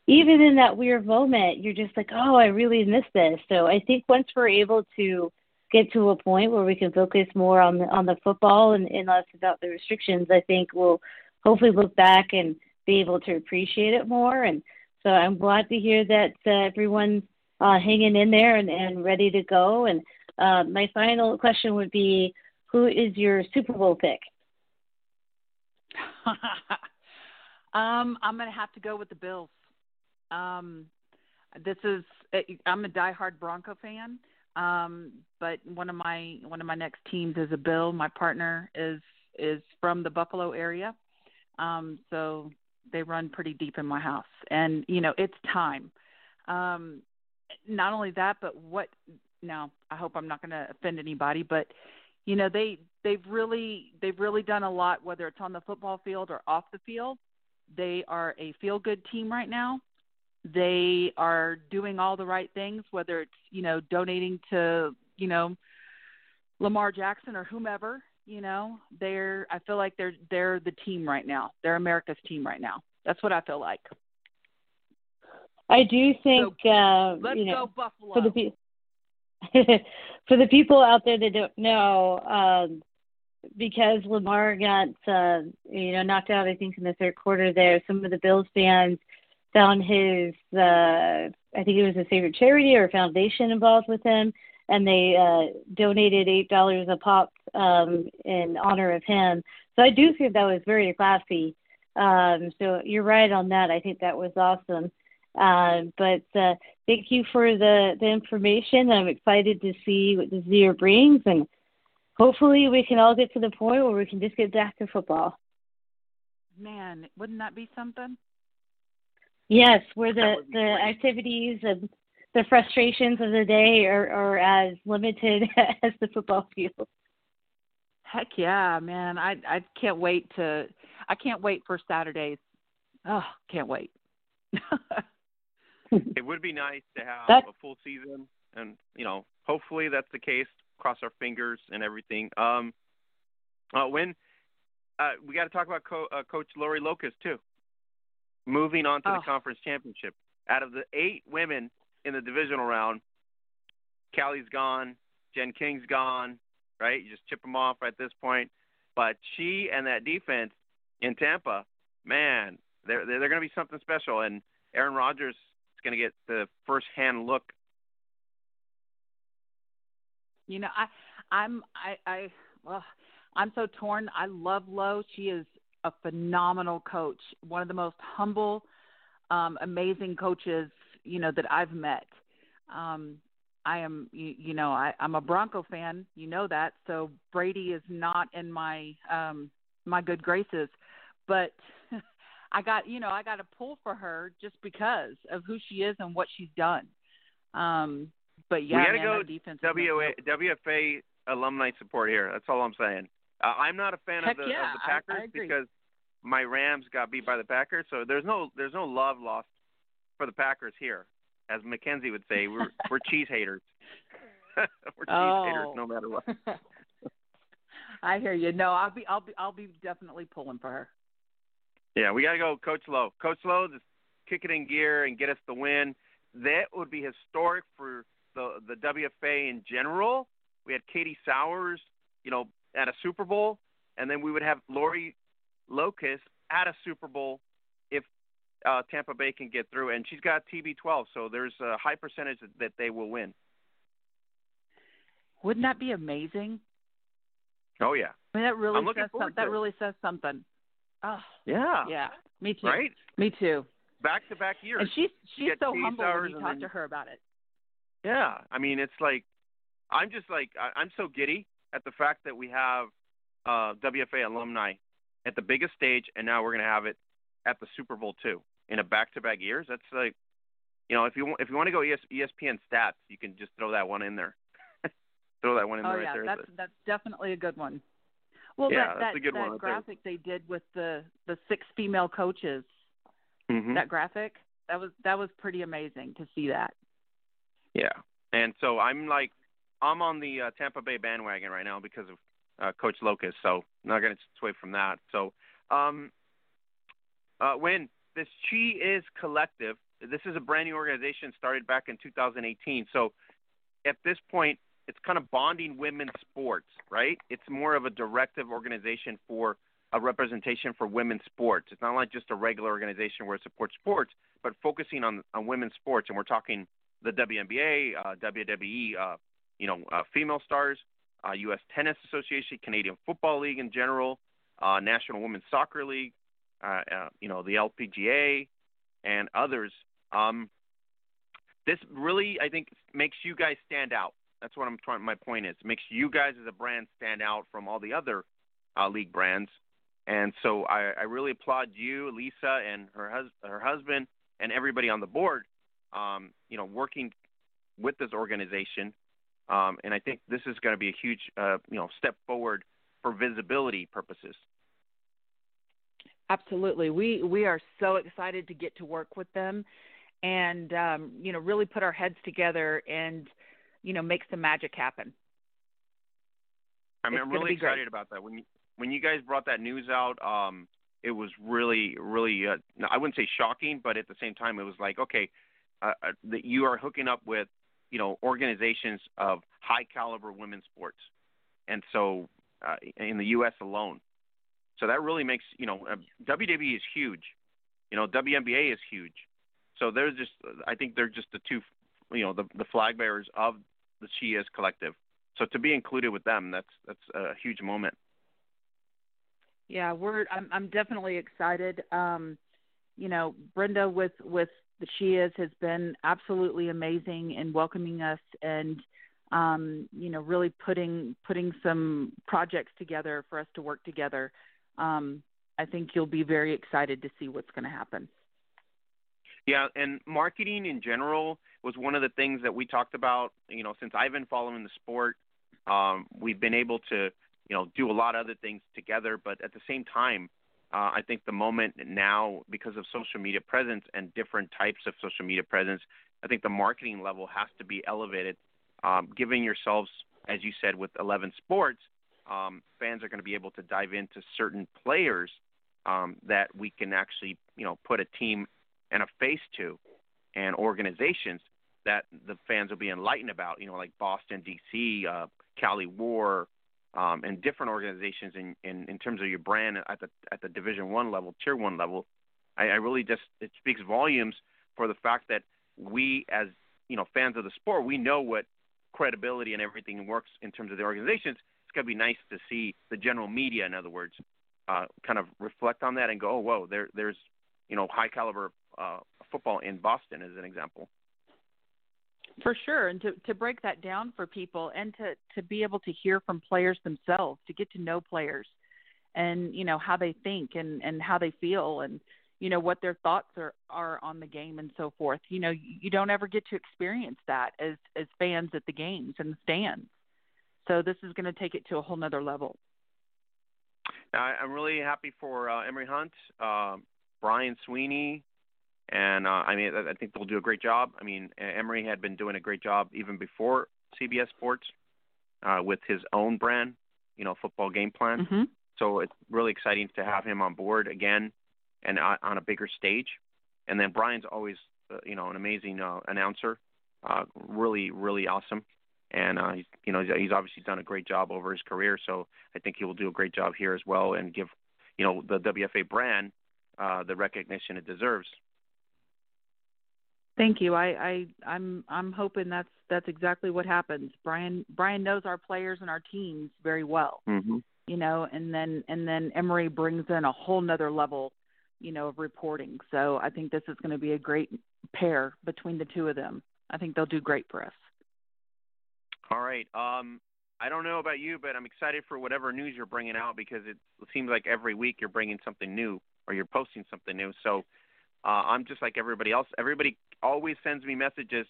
Even in that weird moment, you're just like, oh, I really miss this. So I think once we're able to get to a point where we can focus more on the on the football and, and less about the restrictions, I think we'll hopefully look back and be able to appreciate it more. And so I'm glad to hear that uh, everyone's uh, hanging in there and, and ready to go. And uh, my final question would be, who is your Super Bowl pick? um, I'm going to have to go with the Bills. Um, this is I'm a diehard Bronco fan. Um, but one of my one of my next teams is a Bill. My partner is is from the Buffalo area, um, so they run pretty deep in my house. And you know, it's time. Um, not only that, but what now? I hope I'm not going to offend anybody, but you know, they they've really they've really done a lot, whether it's on the football field or off the field. They are a feel good team right now they are doing all the right things, whether it's you know donating to you know Lamar Jackson or whomever. You know, they're I feel like they're they're the team right now. They're America's team right now. That's what I feel like. I do think so, uh, let's you know, go Buffalo. for the people for the people out there that don't know, um, because Lamar got uh, you know knocked out, I think in the third quarter. There, some of the Bills fans found his uh I think it was his favorite charity or foundation involved with him and they uh donated eight dollars a pop um in honor of him. So I do think that was very classy. Um so you're right on that. I think that was awesome. Uh, but uh, thank you for the, the information. I'm excited to see what this year brings, and hopefully we can all get to the point where we can just get back to football. Man, wouldn't that be something? Yes, where the the activities and the frustrations of the day are, are as limited as the football field. Heck yeah, man! I I can't wait to I can't wait for Saturdays. Oh, can't wait. it would be nice to have that, a full season, and you know, hopefully that's the case cross our fingers and everything. Um, uh, when uh, we got to talk about Co- uh, Coach Lori Locust too. Moving on to oh. the conference championship. Out of the eight women in the divisional round, Callie's gone, Jen King's gone, right? You just chip them off at this point. But she and that defense in Tampa, man, they're they're, they're going to be something special. And Aaron Rodgers going to get the first hand look. You know, I I'm I I well, I'm so torn. I love Lo. She is a phenomenal coach, one of the most humble, um, amazing coaches you know that I've met. Um, I am, you, you know, I, I'm a Bronco fan. You know that. So Brady is not in my um, my good graces, but I got, you know, I got a pull for her just because of who she is and what she's done. Um, but yeah, we gotta go that defense. WA, WFA alumni support here. That's all I'm saying. Uh, I'm not a fan Heck of the, yeah, of the Packers I, I because my Rams got beat by the Packers. So there's no there's no love lost for the Packers here, as Mackenzie would say. We're we're cheese haters. we're cheese oh. haters no matter what. I hear you. No, I'll be I'll be I'll be definitely pulling for her. Yeah, we got to go, Coach Lowe. Coach Lowe, just kick it in gear and get us the win. That would be historic for the the WFA in general. We had Katie Sowers, you know, at a Super Bowl, and then we would have Lori Locust at a Super Bowl if uh, Tampa Bay can get through. And she's got TB12, so there's a high percentage that, they will win. Wouldn't that be amazing? Oh yeah. I mean, that really I'm says something. That really says something. Oh, Yeah. yeah. Me too. Right? Me too. Back to back years. And she's she's so humble when you talk then- to her about it. Yeah, I mean, it's like I'm just like I- I'm so giddy at the fact that we have uh, WFA alumni at the biggest stage, and now we're going to have it at the Super Bowl too in a back-to-back years. That's like, you know, if you want, if you want to go ES, ESPN stats, you can just throw that one in there. throw that one in Oh there yeah, right there. that's that's definitely a good one. Well, Yeah, that that's that, a good that one graphic they did with the the six female coaches, Mhm. that graphic that was that was pretty amazing to see that. Yeah, and so I'm like, I'm on the uh, Tampa Bay bandwagon right now because of uh, Coach Locust. So I'm not going to sway from that. So, um, uh, when this She Is Collective, this is a brand new organization started back in 2018. So at this point, it's kind of bonding women's sports, right? It's more of a directive organization for a representation for women's sports. It's not like just a regular organization where it supports sports, but focusing on on women's sports. And we're talking the WNBA, uh, WWE, uh, you know, uh, female stars, uh, U.S. Tennis Association, Canadian Football League in general, uh, National Women's Soccer League, uh, uh, you know, the LPGA, and others. Um, this really, I think, makes you guys stand out. That's what I'm trying. My point is, makes you guys as a brand stand out from all the other uh, league brands. And so I, I really applaud you, Lisa, and her hus- her husband, and everybody on the board. Um, you know, working with this organization, um, and I think this is going to be a huge, uh, you know, step forward for visibility purposes. Absolutely. We we are so excited to get to work with them and um, you know, really put our heads together and you know, make some magic happen. I mean, It's I'm really excited about that. When you, when you guys brought that news out, um, it was really, really, uh, I wouldn't say shocking, but at the same time, it was like, okay, uh, uh, that you are hooking up with, you know, organizations of high caliber women's sports, and so uh, in the U.S. alone, so that really makes, you know, uh, WWE is huge, you know, WNBA is huge, so they're just, I think they're just the two, you know, the the flag bearers of the She Is collective. So to be included with them, that's that's a huge moment. Yeah, we're I'm I'm definitely excited. Um, you know, Brenda with with the She Is has been absolutely amazing in welcoming us and um, you know, really putting putting some projects together for us to work together. Um, I think you'll be very excited to see what's going to happen. Yeah, and marketing in general was one of the things that we talked about. You know, since I've been following the sport, um, we've been able to, you know, do a lot of other things together. But at the same time, uh, I think the moment now, because of social media presence and different types of social media presence, I think the marketing level has to be elevated, um, giving yourselves as you said, with 11 sports, um, fans are going to be able to dive into certain players um, that we can actually, you know, put a team and a face to, and organizations that the fans will be enlightened about. You know, like Boston, D.C., uh, Cali War, um, and different organizations in, in in terms of your brand at the at the Division One level, Tier One level. I, I really just it speaks volumes for the fact that we as you know fans of the sport, we know what credibility and everything works in terms of the organizations. It's gonna be nice to see the general media, in other words, uh, kind of reflect on that and go, oh, whoa, there there's you know high caliber uh, football in Boston as an example. For sure, and to to break that down for people, and to to be able to hear from players themselves, to get to know players, and you know how they think and and how they feel, and you know what their thoughts are are on the game and so forth. You know, you don't ever get to experience that as as fans at the games and the stands. So this is going to take it to a whole nother level. I'm really happy for uh, Emory Hunt, uh, Brian Sweeney, and uh, I mean I think they'll do a great job. I mean Emory had been doing a great job even before CBS Sports uh, with his own brand, you know, football game plan. Mm-hmm. So it's really exciting to have him on board again and uh, on a bigger stage. And then Brian's always, uh, you know, an amazing uh, announcer, uh, really, really awesome. And uh, he's, you know, he's obviously done a great job over his career. So I think he will do a great job here as well and give, you know, the WFA brand uh, the recognition it deserves. Thank you. I, I I'm I'm hoping that's that's exactly what happens. Brian Brian knows our players and our teams very well. Mm-hmm. You know, and then and then Emory brings in a whole nother level, you know, of reporting. So I think this is going to be a great pair between the two of them. I think they'll do great for us. All right. Um, I don't know about you, but I'm excited for whatever news you're bringing out because it seems like every week you're bringing something new or you're posting something new. So uh, I'm just like everybody else. Everybody always sends me messages.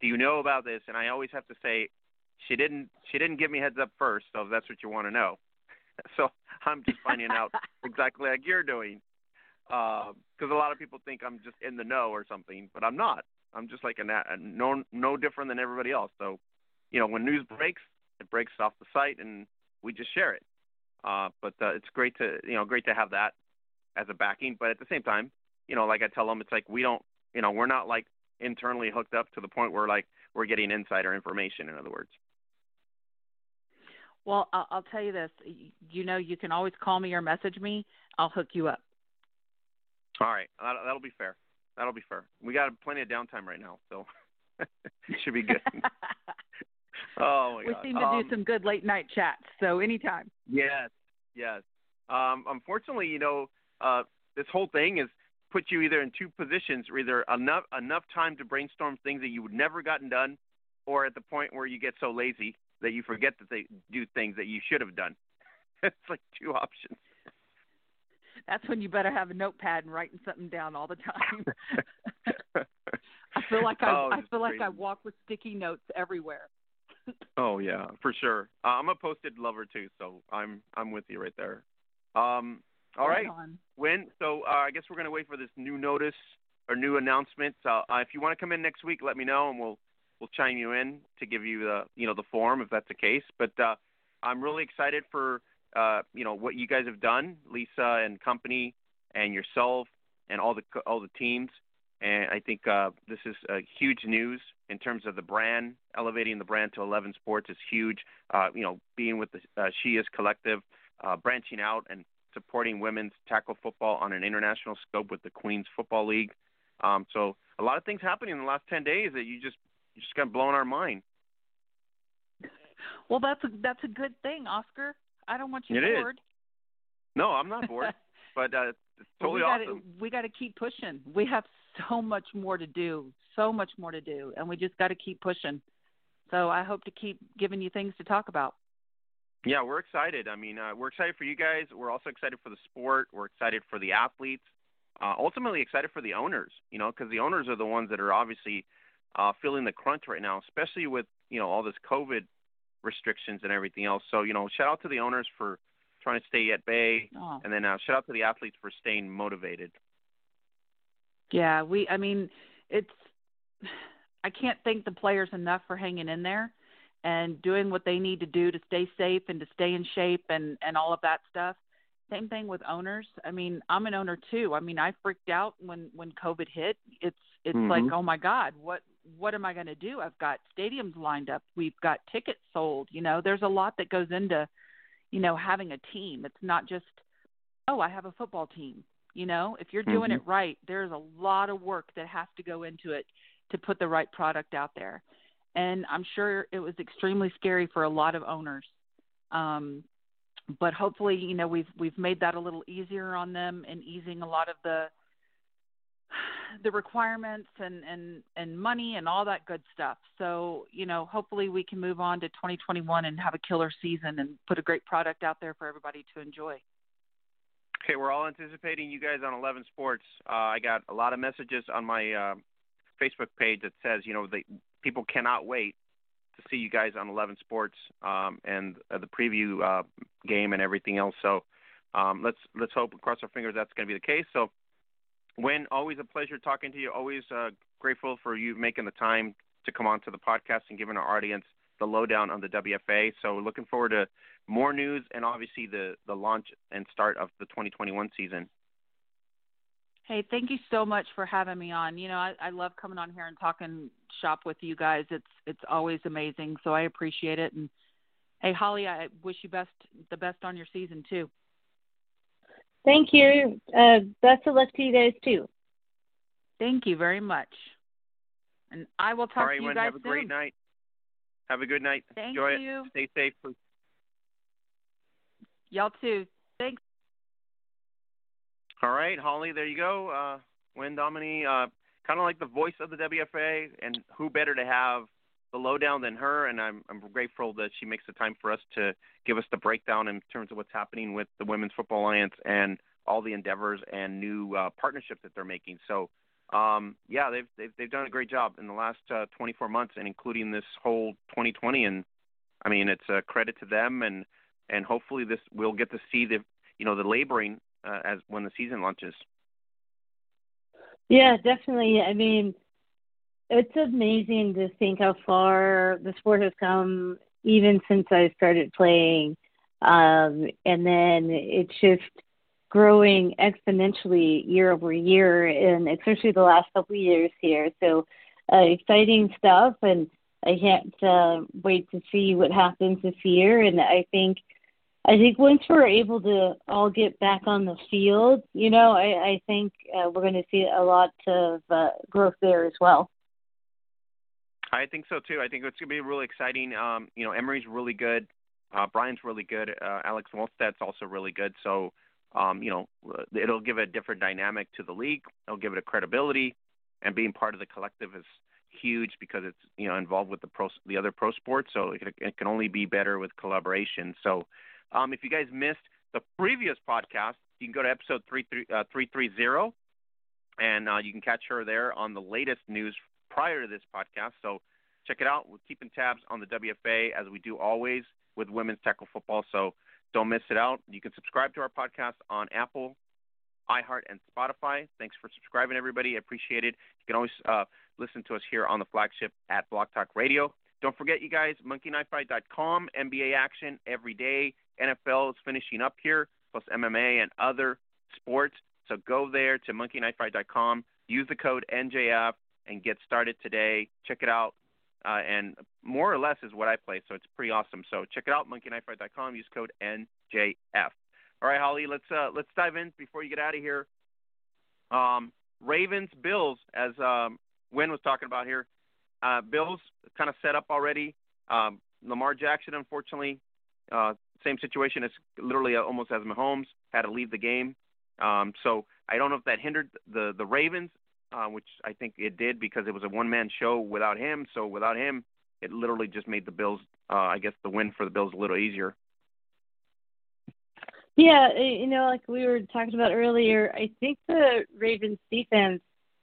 Do you know about this? And I always have to say, she didn't. She didn't give me heads up first. So if that's what you want to know. so I'm just finding out exactly like you're doing. Because uh, a lot of people think I'm just in the know or something, but I'm not. I'm just like a, a no no different than everybody else. So, you know, when news breaks, it breaks off the site, and we just share it. Uh, but uh, it's great to you know great to have that as a backing. But at the same time, you know, like I tell them, it's like we don't, you know, we're not like internally hooked up to the point where like we're getting insider information. In other words. Well, I'll, I'll tell you this. You know, you can always call me or message me. I'll hook you up. All right, that'll, be fair. That'll be fair. We got plenty of downtime right now, so it should be good. oh my we god. We seem to um, do some good late night chats, so anytime. Yes, yes. Um, unfortunately, you know, uh, this whole thing is put you either in two positions, or either enough enough time to brainstorm things that you would never gotten done, or at the point where you get so lazy that you forget that they do things that you should have done. it's like two options. That's when you better have a notepad and writing something down all the time. I feel like I, oh, I feel crazy. like I walk with sticky notes everywhere. oh yeah, for sure. Uh, I'm a Post-it lover too, so I'm I'm with you right there. Um, all right. right when? So uh, I guess we're going to wait for this new notice or new announcement. Uh, uh, if you want to come in next week, let me know, and we'll we'll chime you in to give you the you know the form if that's the case. But uh, I'm really excited for uh, you know what you guys have done, Lisa and company, and yourself, and all the all the teams. And I think uh, this is uh, huge news in terms of the brand, elevating the brand to 11 Sports is huge. Uh, you know, being with the uh, She Is Collective, uh, branching out and supporting women's tackle football on an international scope with the Queens Football League. Um, so a lot of things happening in the last 10 days that you just you just got blown our mind. Well, that's a, that's a good thing, Oscar. I don't want you it bored. Is. No, I'm not bored, but uh, it's totally well, we. Gotta, we got to keep pushing. We have so much more to do, so much more to do, and we just got to keep pushing. So I hope to keep giving you things to talk about. Yeah, we're excited. I mean, uh, we're excited for you guys. We're also excited for the sport. We're excited for the athletes. Uh, ultimately, excited for the owners. You know, because the owners are the ones that are obviously uh, feeling the crunch right now, especially with you know all this COVID restrictions and everything else. So you know, shout out to the owners for trying to stay at bay, oh. and then uh, shout out to the athletes for staying motivated. Yeah, we. I mean, it's. I can't thank the players enough for hanging in there and doing what they need to do to stay safe and to stay in shape and and all of that stuff. Same thing with owners. I mean, I'm an owner too. I mean, I freaked out when when COVID hit. It's it's mm-hmm. like, oh my God, what what am I going to do? I've got stadiums lined up. We've got tickets sold. You know, there's a lot that goes into, you know, having a team. It's not just, oh, I have a football team. You know, if you're doing mm-hmm. it right, there's a lot of work that has to go into it to put the right product out there. And I'm sure it was extremely scary for a lot of owners. Um, but hopefully, you know, we've we've made that a little easier on them and easing a lot of the the requirements and and and money and all that good stuff. So, you know, hopefully we can move on to 2021 and have a killer season and put a great product out there for everybody to enjoy. Okay, we're all anticipating you guys on 11 Sports. Uh, I got a lot of messages on my uh, Facebook page that says, you know, the people cannot wait to see you guys on 11 Sports um, and uh, the preview uh, game and everything else. So um, let's let's hope and cross our fingers that's going to be the case. So, Wyn, always a pleasure talking to you. Always uh, grateful for you making the time to come on to the podcast and giving our audience the lowdown on the WFA. So looking forward to more news and obviously the the launch and start of the 2021 season. Hey, thank you so much for having me on. You know, I, I love coming on here and talking shop with you guys. It's it's always amazing, so I appreciate it. And hey, Holly, I wish you best the best on your season too. Thank you. Uh, best of luck to you guys too. Thank you very much. And I will talk All right, to you guys have a soon. great night. Have a good night. Thank Enjoy you. it. Stay safe. Y'all too. Thanks. All right, Holly, there you go. Uh, Wyn Dominy, uh, kind of like the voice of the WFA, and who better to have the lowdown than her? And I'm, I'm grateful that she makes the time for us to give us the breakdown in terms of what's happening with the Women's Football Alliance and all the endeavors and new uh, partnerships that they're making. So, um, yeah, they've, they've they've done a great job in the last uh, 24 months, and including this whole 2020. And I mean, it's a credit to them, and and hopefully this we'll get to see the you know the laboring uh, as when the season launches. Yeah, definitely. I mean, it's amazing to think how far the sport has come, even since I started playing, um, and then it's just growing exponentially year over year, and especially the last couple of years here. So, uh, exciting stuff, and I can't uh, wait to see what happens this year. And I think I think once we're able to all get back on the field, you know, I, I think uh, we're going to see a lot of uh, growth there as well. I think so too. I think it's going to be really exciting. Um, you know, Emory's really good. Uh, Brian's really good. Uh, Alex Wallstedt's also really good. So, um, you know, it'll give a different dynamic to the league. It'll give it a credibility, and being part of the collective is huge because it's you know involved with the pro the other pro sports. So it, it can only be better with collaboration. So um, if you guys missed the previous podcast, you can go to episode 330, uh, and uh, you can catch her there on the latest news prior to this podcast. So check it out. We're keeping tabs on the WFA as we do always with women's tackle football. So don't miss it out. You can subscribe to our podcast on Apple, iHeart, and Spotify. Thanks for subscribing, everybody. I appreciate it. You can always uh, listen to us here on the flagship at BlogTalkRadio. Don't forget, you guys, monkeyknifefight.com, NBA action every day. NFL is finishing up here, plus MMA and other sports. So go there to monkeyknifefight.com, use the code NJF, and get started today. Check it out. Uh, and more or less is what I play, so it's pretty awesome. So check it out, monkeyknifefight.com. Use code NJF. All right, Holly, let's uh, let's dive in before you get out of here. Um, Ravens, Bills, as um, Wyn was talking about here. Uh, Bills kind of set up already. Um, Lamar Jackson, unfortunately, uh, same situation as literally almost as Mahomes had to leave the game. Um, so I don't know if that hindered the the Ravens, uh, which I think it did because it was a one man show without him. So without him, it literally just made the Bills, uh, I guess, the win for the Bills a little easier. Yeah, you know, like we were talking about earlier, I think the Ravens defense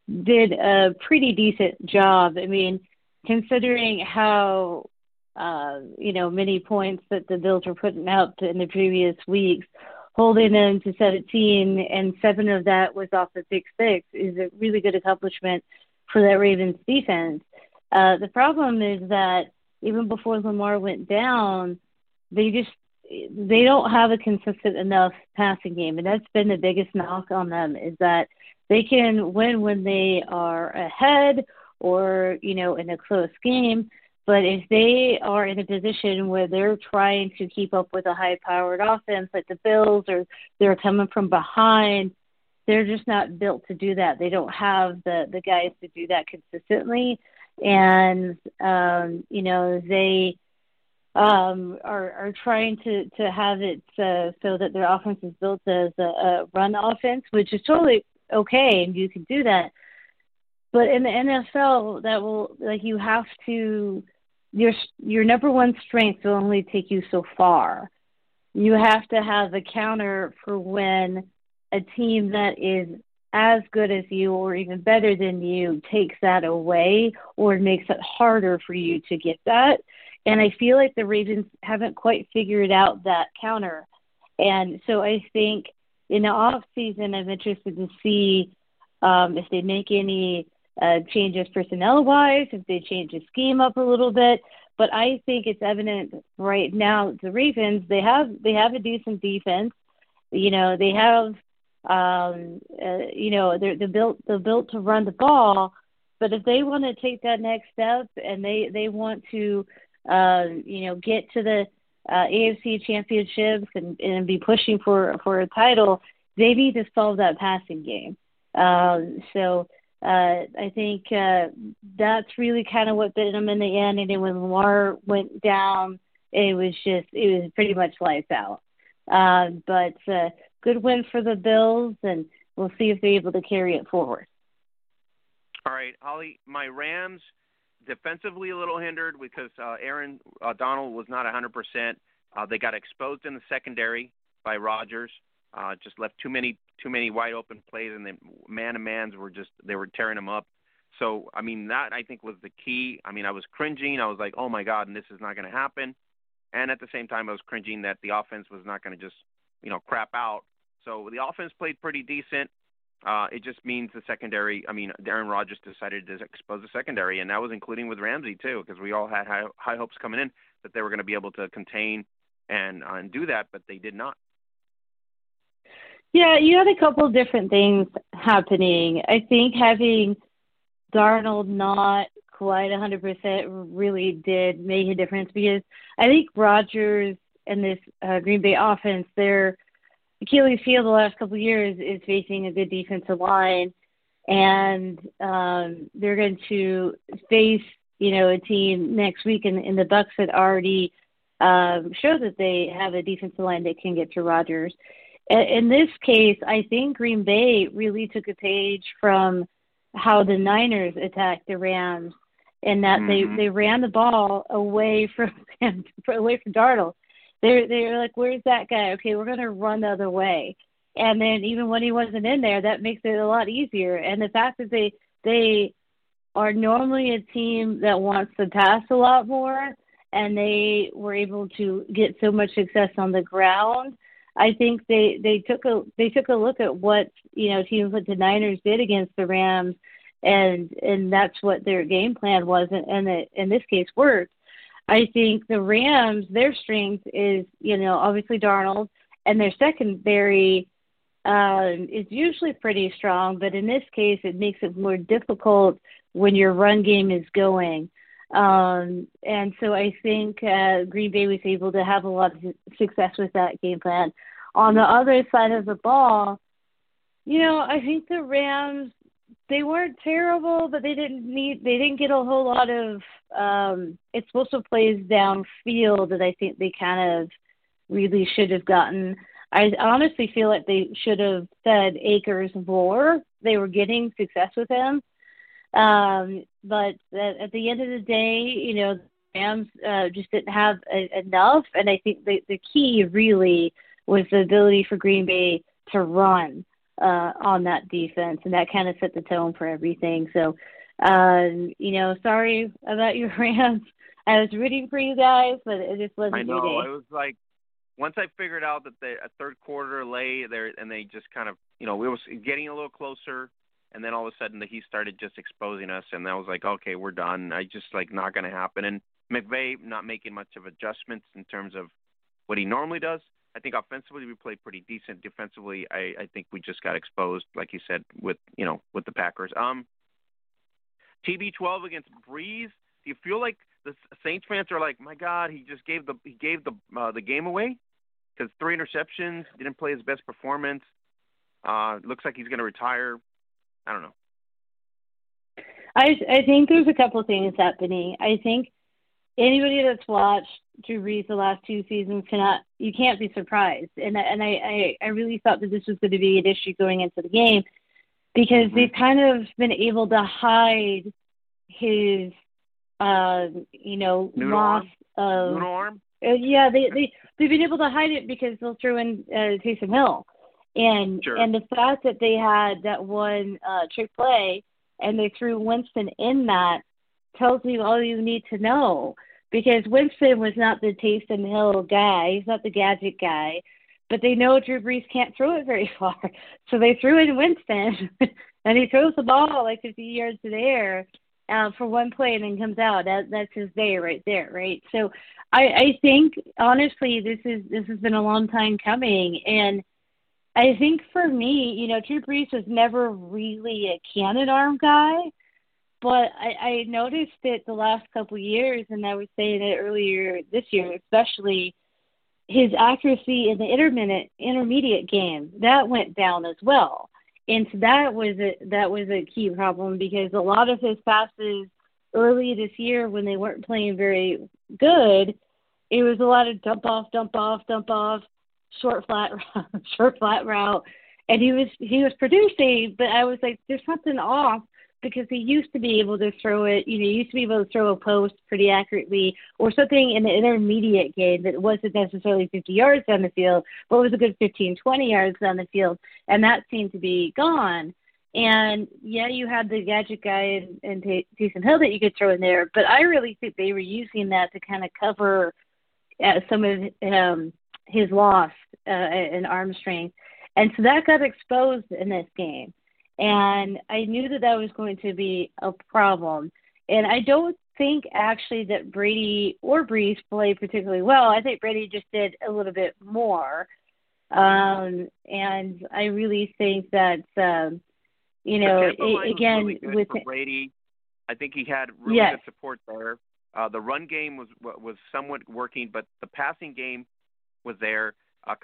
did a pretty decent job. I mean, considering how uh, you know many points that the Bills were putting out in the previous weeks, holding them to 17, and seven of that was off the pick six is a really good accomplishment for that Ravens defense. Uh, the problem is that even before Lamar went down, they just they don't have a consistent enough passing game, and that's been the biggest knock on them is that they can win when they are ahead or you know in a close game. But if they are in a position where they're trying to keep up with a high powered offense like the Bills or they're coming from behind, they're just not built to do that. They don't have the the guys to do that consistently, and um, you know they um, are are trying to to have it uh, so that their offense is built as a, a run offense, which is totally okay, and you can do that. But in the NFL, that will like you have to your your number one strength will only take you so far. You have to have a counter for when a team that is as good as you or even better than you takes that away or makes it harder for you to get that. And I feel like the Ravens haven't quite figured out that counter. And so I think in the off season, I'm interested to see um, if they make any uh, changes personnel wise, if they change the scheme up a little bit. But I think it's evident right now the Ravens they have they have a decent defense. You know they have um, uh, you know, they're, they're built they're built to run the ball, but if they want to take that next step and they they want to, uh, you know, get to the uh, AFC championships and, and be pushing for for a title, they need to solve that passing game. Um, so uh, I think uh, that's really kind of what bit them in the end. And then when Lamar went down, it was just it was pretty much lights out. Uh, but uh, good win for the Bills, and we'll see if they're able to carry it forward. All right, Holly, my Rams defensively a little hindered because uh, Aaron uh, Donald was not 100%. Uh, they got exposed in the secondary by Rodgers. Uh, just left too many too many wide open plays, and then man to mans were just they were tearing them up. So I mean that I think was the key. I mean I was cringing. I was like, oh my god, and this is not going to happen. And at the same time, I was cringing that the offense was not going to just you know crap out so the offense played pretty decent. Uh, it just means the secondary. I mean, Aaron Rodgers decided to expose the secondary, and that was including with Ramsey too, because we all had high, high hopes coming in that they were going to be able to contain and uh, and do that, but they did not. Yeah, you had a couple different things happening. I think having Donald not quite a 100% really did make a difference because I think Rodgers and this uh, Green Bay offense, they're Achilles heel the last couple of years is facing a good defensive line, and um, they're going to face you know a team next week, and, and the Bucs had already um, showed that they have a defensive line that can get to Rodgers. In this case, I think Green Bay really took a page from how the Niners attacked the Rams, and that mm-hmm. they they ran the ball away from them away from Donald they're they're like, where's that guy? Okay, we're gonna run the other way. And then even when he wasn't in there, that makes it a lot easier. And the fact that they they are normally a team that wants to pass a lot more, and they were able to get so much success on the ground. I think they they took a they took a look at what you know teams like the Niners did against the Rams, and and that's what their game plan was, and, and it, in this case worked. I think the Rams, their strength is, you know, obviously Donald, and their secondary uh, is usually pretty strong, but in this case, it makes it more difficult when your run game is going. Um, and so I think uh, Green Bay was able to have a lot of success with that game plan. On the other side of the ball, you know, I think the Rams they weren't terrible, but they didn't need they didn't get a whole lot of um explosive plays downfield that I think they kind of really should have gotten. I honestly feel like they should have fed Akers more. They were getting success with him. Um, but at, at the end of the day, you know, the Rams uh, just didn't have a, enough. And I think the, the key really was the ability for Green Bay to run uh, on that defense, and that kind of set the tone for everything. So, um, you know, sorry about your Rams. I was rooting for you guys, but it just wasn't I know. your day. It was like once I figured out that the a third quarter lay there, and they just kind of, you know, we was getting a little closer, and then all of a sudden that he started just exposing us, and I was like, okay, we're done. I just like not going to happen, and McVay not making much of adjustments in terms of what he normally does. I think offensively we played pretty decent. Defensively, I, I think we just got exposed, like you said, with you know with the Packers. Um, TB12 against Brees. Do you feel like the Saints fans are like, my God, he just gave the he gave the uh, the game away because three interceptions, didn't play his best performance. Uh, looks like he's going to retire. I don't know. I I think there's a couple things happening. I think anybody that's watched Drew Brees the last two seasons cannot you can't be surprised. And and I I, I really thought that this was going to be an issue going into the game because mm-hmm. they've kind of been able to hide his uh you know Noodle loss arm? of Noodle arm. uh, yeah they they they've been able to hide it because they'll throw in uh, Taysom Hill and Sure. and the fact that they had that one uh trick play and they threw Winston in that tells you all you need to know because Winston was not the Taysom Hill guy. He's not the gadget guy. But they know Drew Brees can't throw it very far. So they threw in Winston, and he throws the ball like 50 yards in the air uh, for one play and then comes out. That, that's his day right there, right? So I, I think, honestly, this is this has been a long time coming. And I think for me, you know, Drew Brees was never really a cannon arm guy but I, I noticed it the last couple of years, and I was saying it earlier this year, especially his accuracy in the intermediate intermediate game. That went down as well, and so that was a that was a key problem because a lot of his passes early this year when they weren't playing very good, it was a lot of dump off, dump off, dump off, short flat short flat route, and he was he was producing, but I was like, there's something off because he used to be able to throw it, you know, he used to be able to throw a post pretty accurately or something in the intermediate game that wasn't necessarily 50 yards down the field, but was a good 15, 20 yards down the field. And that seemed to be gone. And yeah, you had the gadget guy and, and Taysom Hill that you could throw in there, but I really think they were using that to kind of cover uh, some of um, his loss uh, in arm strength. And so that got exposed in this game and I knew that that was going to be a problem. And I don't think actually that Brady or Brees played particularly well. I think Brady just did a little bit more. Um, and I really think that, um, you know, again, really with Brady, I think he had really Yes. good support there. Uh, the run game was was somewhat working, but the passing game was there. Uh,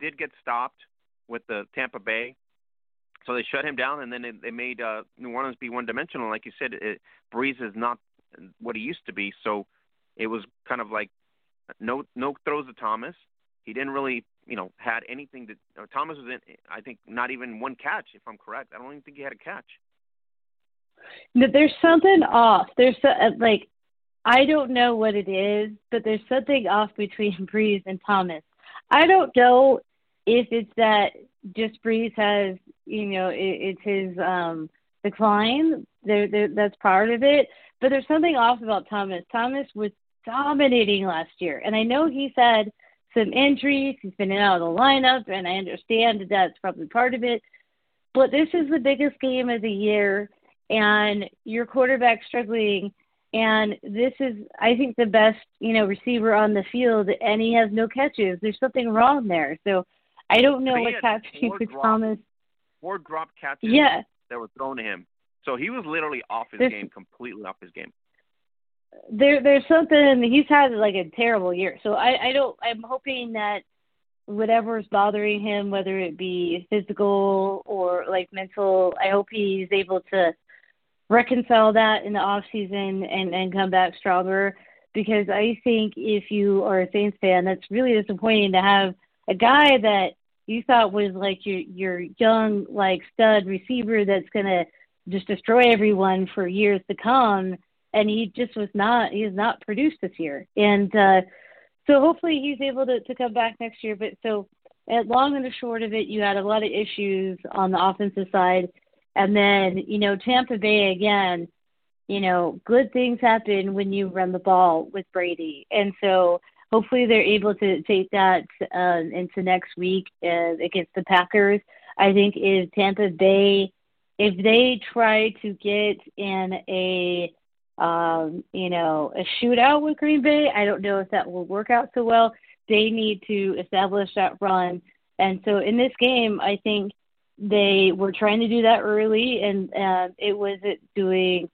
did get stopped with the Tampa Bay, so they shut him down, and then they, they made uh, New Orleans be one dimensional. Like you said, it, Brees is not what he used to be, so it was kind of like no no throws to Thomas. He didn't really you know had anything to. Uh, Thomas was in, I think, not even one catch, if I'm correct. I don't even think he had a catch. that there's something off. There's so, uh, like I don't know what it is, but there's something off between Brees and Thomas. I don't know if it's that just Brees has, you know, it, it's his um decline. There, that's part of it. But there's something off about Thomas. Thomas was dominating last year, and I know he's had some injuries. He's been in out of the lineup, and I understand that that's probably part of it. But this is the biggest game of the year, and your quarterback struggling. And this is, I think, the best, you know, receiver on the field, and he has no catches. There's something wrong there. So I don't know what's happening with. Thomas. Four drop catches Yeah, that were thrown to him. So he was literally off his There's- game, completely off his game. there there's something he's had like a terrible year. So I I don't I'm hoping that whatever's bothering him, whether it be physical or like mental, I hope he's able to reconcile that in the off season and and come back stronger. Because I think if you are a Saints fan, that's really disappointing to have a guy that you thought was like your your young like stud receiver that's gonna just destroy everyone for years to come and he just was not he has not produced this year. And uh so hopefully he's able to to come back next year. But so at long and the short of it you had a lot of issues on the offensive side. And then you know Tampa Bay again you know good things happen when you run the ball with Brady. And so hopefully they're able to take that uh, into next week uh, against the Packers I think if Tampa Bay if they try to get in a um, you know, a shootout with Green Bay. I don't know if that will work out so well. They need to establish that run. And so in this game, I think they were trying to do that early and uh, it was it doing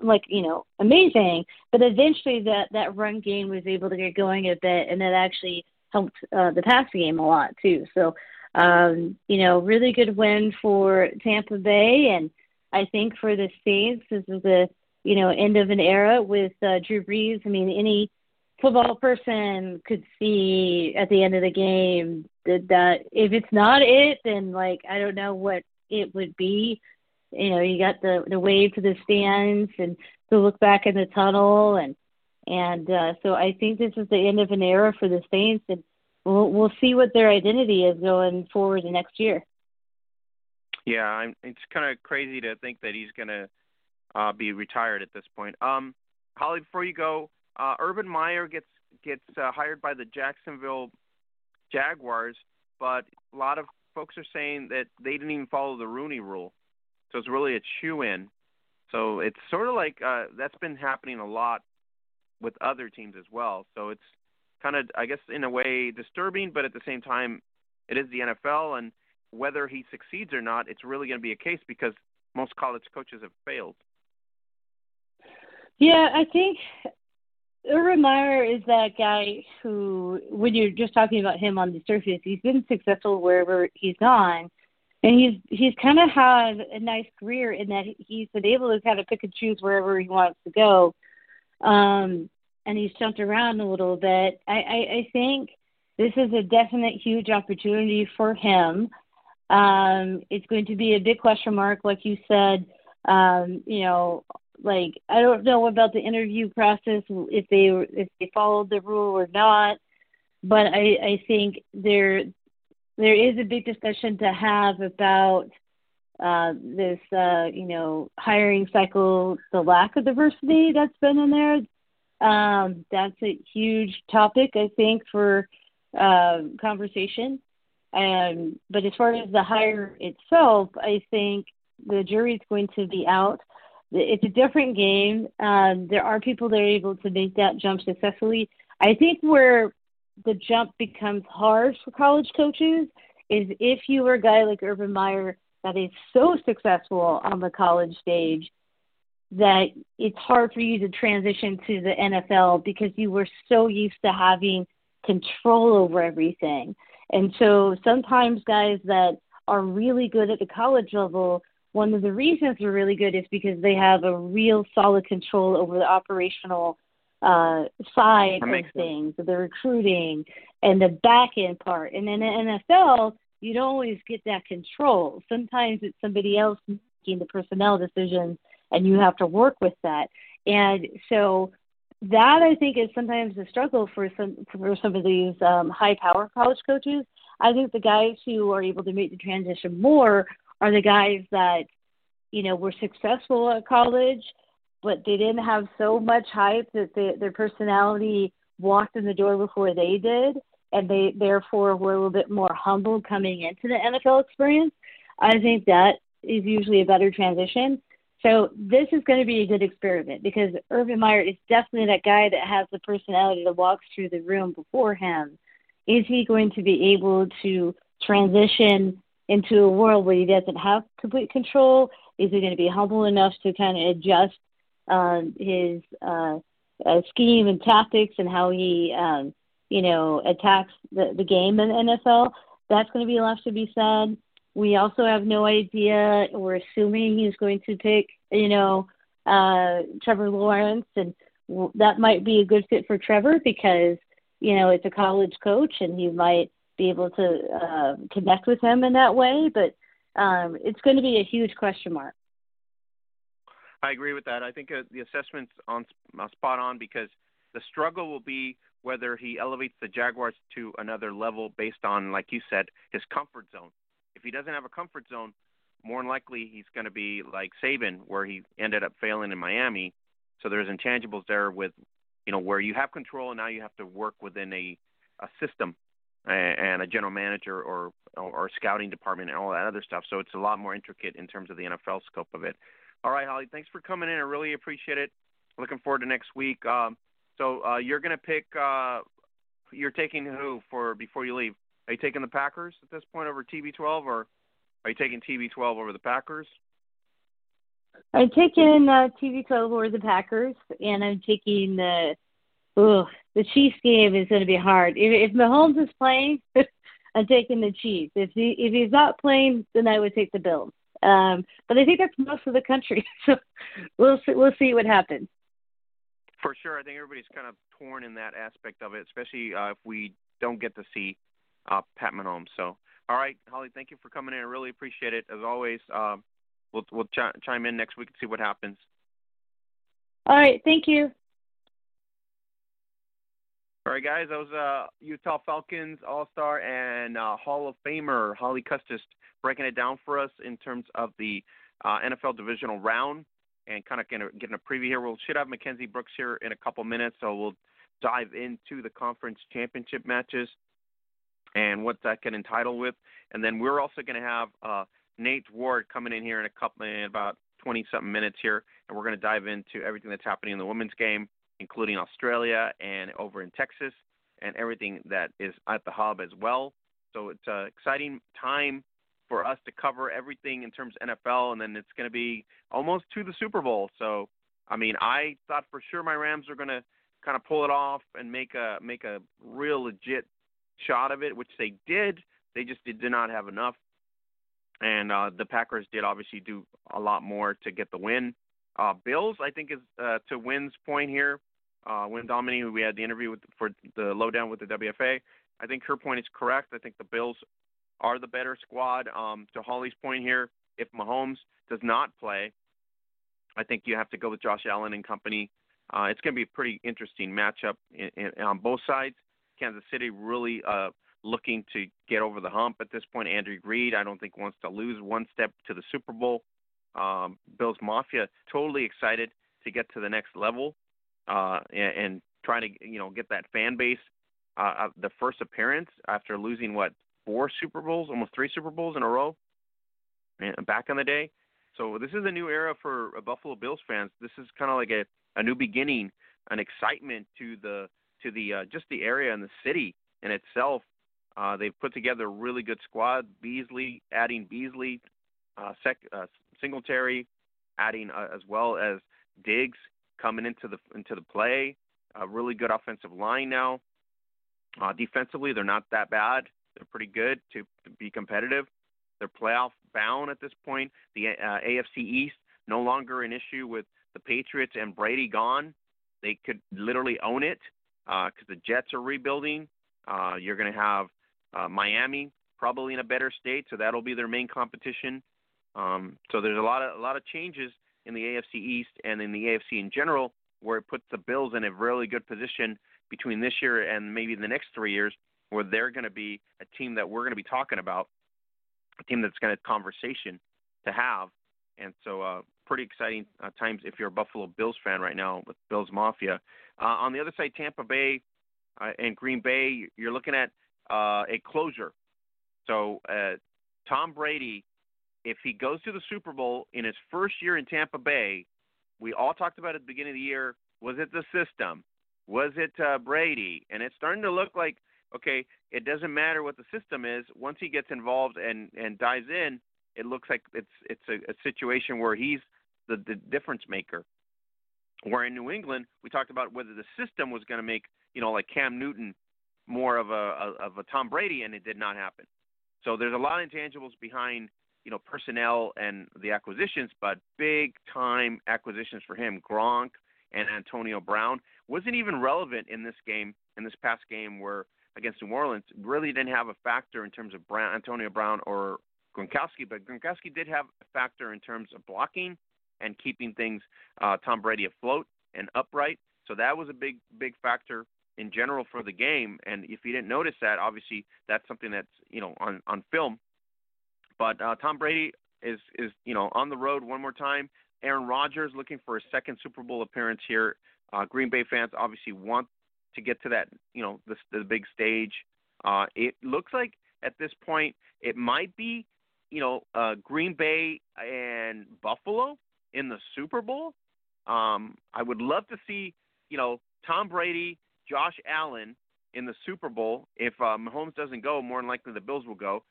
like you know amazing. But eventually that that run game was able to get going a bit and that actually helped uh, the pass game a lot too. So um you know really good win for Tampa Bay and I think for the Saints this is the you know end of an era with uh, Drew Brees. I mean any football person could see at the end of the game that, that if it's not it, then like I don't know what it would be. You know, you got the the wave to the stands and to look back in the tunnel and and uh, so I think this is the end of an era for the Saints and we'll we'll see what their identity is going forward next year. Yeah, I'm, it's kind of crazy to think that he's going to uh, be retired at this point. Um, Holly, before you go, uh, Urban Meyer gets gets uh, hired by the Jacksonville Jaguars, but a lot of folks are saying that they didn't even follow the Rooney Rule, so it's really a chew in. So it's sort of like uh, that's been happening a lot with other teams as well. So it's kind of, I guess, in a way disturbing, but at the same time, it is the NFL, and whether he succeeds or not, it's really going to be a case because most college coaches have failed. Yeah, I think Urban Meyer is that guy who, when you're just talking about him on the surface, he's been successful wherever he's gone, and he's he's kind of had a nice career in that he's been able to kind of pick and choose wherever he wants to go, um, and he's jumped around a little bit. I, I, I think this is a definite huge opportunity for him. Um, it's going to be a big question mark, like you said. Um, you know, like I don't know about the interview process if they if they followed the rule or not, but I I think there there is a big discussion to have about uh, this uh, you know hiring cycle, the lack of diversity that's been in there. Um, that's a huge topic I think for uh, conversation. Um, but as far as the hire itself, I think the jury's going to be out it's a different game. Um, there are people that are able to make that jump successfully. I think where the jump becomes hard for college coaches is if you were a guy like Urban Meyer that is so successful on the college stage that it's hard for you to transition to the NFL because you were so used to having control over everything. And so sometimes guys that are really good at the college level one of the reasons they're really good is because they have a real solid control over the operational uh, side of things, the recruiting and the back end part. And in the NFL, you don't always get that control. Sometimes it's somebody else making the personnel decisions, and you have to work with that. And so that I think is sometimes a struggle for some for some of these um, high power college coaches. I think the guys who are able to make the transition more are the guys that you know were successful at college, but they didn't have so much hype that they, their personality walked in the door before they did, and they therefore were a little bit more humble coming into the NFL experience. I think that is usually a better transition. So this is going to be a good experiment because Urban Meyer is definitely that guy that has the personality that walks through the room before him. Is he going to be able to transition into a world where he doesn't have complete control? Is he going to be humble enough to kind of adjust um, his uh, uh, scheme and tactics and how he, um, you know, attacks the, the game in the NFL? That's going to be left to be said. We also have no idea. We're assuming he's going to pick, you know, uh, Trevor Lawrence, and that might be a good fit for Trevor because, you know, it's a college coach, and he might be able to uh, connect with him in that way. But um, it's going to be a huge question mark. I agree with that. I think uh, the assessment's on uh, spot on because the struggle will be whether he elevates the Jaguars to another level based on, like you said, his comfort zone. If he doesn't have a comfort zone, more than likely he's going to be like Saban, where he ended up failing in Miami. So there's intangibles there with, you know, where you have control and now you have to work within a a system and a general manager or or scouting department and all that other stuff. So it's a lot more intricate in terms of the NFL scope of it. All right, Holly, thanks for coming in. I really appreciate it. looking forward to next week. Um, so uh, you're going to pick. Uh, you're taking who for before you leave? Are you taking the Packers at this point over TB12, or are you taking TB12 over the Packers? I'm taking uh, TB12 over the Packers, and I'm taking the. Ugh, the Chiefs game is going to be hard. If, if Mahomes is playing, I'm taking the Chiefs. If he if he's not playing, then I would take the Bills. Um, but I think that's most of the country, so we'll see, we'll see what happens. For sure, I think everybody's kind of torn in that aspect of it, especially uh, if we don't get to see uh, Pat Mahomes. So, all right, Holly, thank you for coming in. I really appreciate it. As always, uh, we'll we'll ch- chime in next week and see what happens. All right, thank you. All right, guys, that was uh, Utah Falconz All Star and uh, Hall of Famer Holly Custis breaking it down for us in terms of the uh, NFL divisional round and kind of getting a preview here. We will should have Mackenzie Brooks here in a couple minutes, so we'll dive into the conference championship matches and what that can entitle with. And then we're also going to have uh, Nate Ward coming in here in a couple in about 20 something minutes here, and we're going to dive into everything that's happening in the women's game including Australia and over in Texas and everything that is at the hub as well. So it's an exciting time for us to cover everything in terms of NFL, and then it's going to be almost to the Super Bowl. So, I mean, I thought for sure my Rams are going to kind of pull it off and make a make a real legit shot of it, which they did. They just did, did not have enough, and uh, the Packers did obviously do a lot more to get the win. Uh, Bills, I think, is uh, to Wyn's point here. Uh, Wyn Dominy, we had the interview with for the lowdown with the WFA, I think her point is correct. I think the Bills are the better squad. Um, to Holly's point here, if Mahomes does not play, I think you have to go with Josh Allen and company. Uh, it's going to be a pretty interesting matchup in, in, on both sides. Kansas City really uh, looking to get over the hump at this point. Andy Reid, I don't think wants to lose one step to the Super Bowl um, Bills Mafia totally excited to get to the next level uh, and, and trying to you know get that fan base. Uh, the first appearance after losing what four Super Bowls, almost three Super Bowls in a row, back in the day. So this is a new era for Buffalo Bills fans. This is kind of like a, a new beginning, an excitement to the to the uh, just the area and the city in itself. Uh, they've put together a really good squad. Beasley, adding Beasley, uh, sec, uh, Singletary, adding uh, as well as Diggs coming into the into the play. A really good offensive line now. Uh, defensively, they're not that bad. They're pretty good to, to be competitive. They're playoff bound at this point. The uh, AFC East no longer an issue with the Patriots and Brady gone. They could literally own it because uh, the Jets are rebuilding. Uh, you're going to have uh, Miami probably in a better state, so that'll be their main competition. Um, so there's a lot of a lot of changes in the AFC East and in the AFC in general, where it puts the Bills in a really good position between this year and maybe the next three years, where they're going to be a team that we're going to be talking about, a team that's going to conversation to have, and so uh, pretty exciting uh, times if you're a Buffalo Bills fan right now with Bills Mafia. Uh, on the other side, Tampa Bay uh, and Green Bay, you're looking at uh, a closure. So uh, Tom Brady if he goes to the Super Bowl in his first year in Tampa Bay, we all talked about at the beginning of the year, was it the system? Was it uh, Brady? And it's starting to look like okay, it doesn't matter what the system is. Once he gets involved and and dives in, it looks like it's it's a, a situation where he's the, the difference maker. Where in New England, we talked about whether the system was going to make you know like Cam Newton more of a of a Tom Brady, and it did not happen. So there's a lot of intangibles behind you know personnel and the acquisitions, but big time acquisitions for him. Gronk and Antonio Brown wasn't even relevant in this game, in this past game where against New Orleans, really didn't have a factor in terms of Brown, Antonio Brown or Gronkowski, but Gronkowski did have a factor in terms of blocking and keeping things uh, Tom Brady afloat and upright. So that was a big, big factor in general for the game. And if you didn't notice that, obviously that's something that's you know on on film but uh, Tom Brady is is you know on the road one more time. Aaron Rodgers looking for a second Super Bowl appearance here. Uh, Green Bay fans obviously want to get to that you know the, the big stage. Uh, it looks like at this point it might be you know uh, Green Bay and Buffalo in the Super Bowl. Um, I would love to see, you know, Tom Brady, Josh Allen in the Super Bowl. If uh, Mahomes doesn't go, more than likely the Bills will go,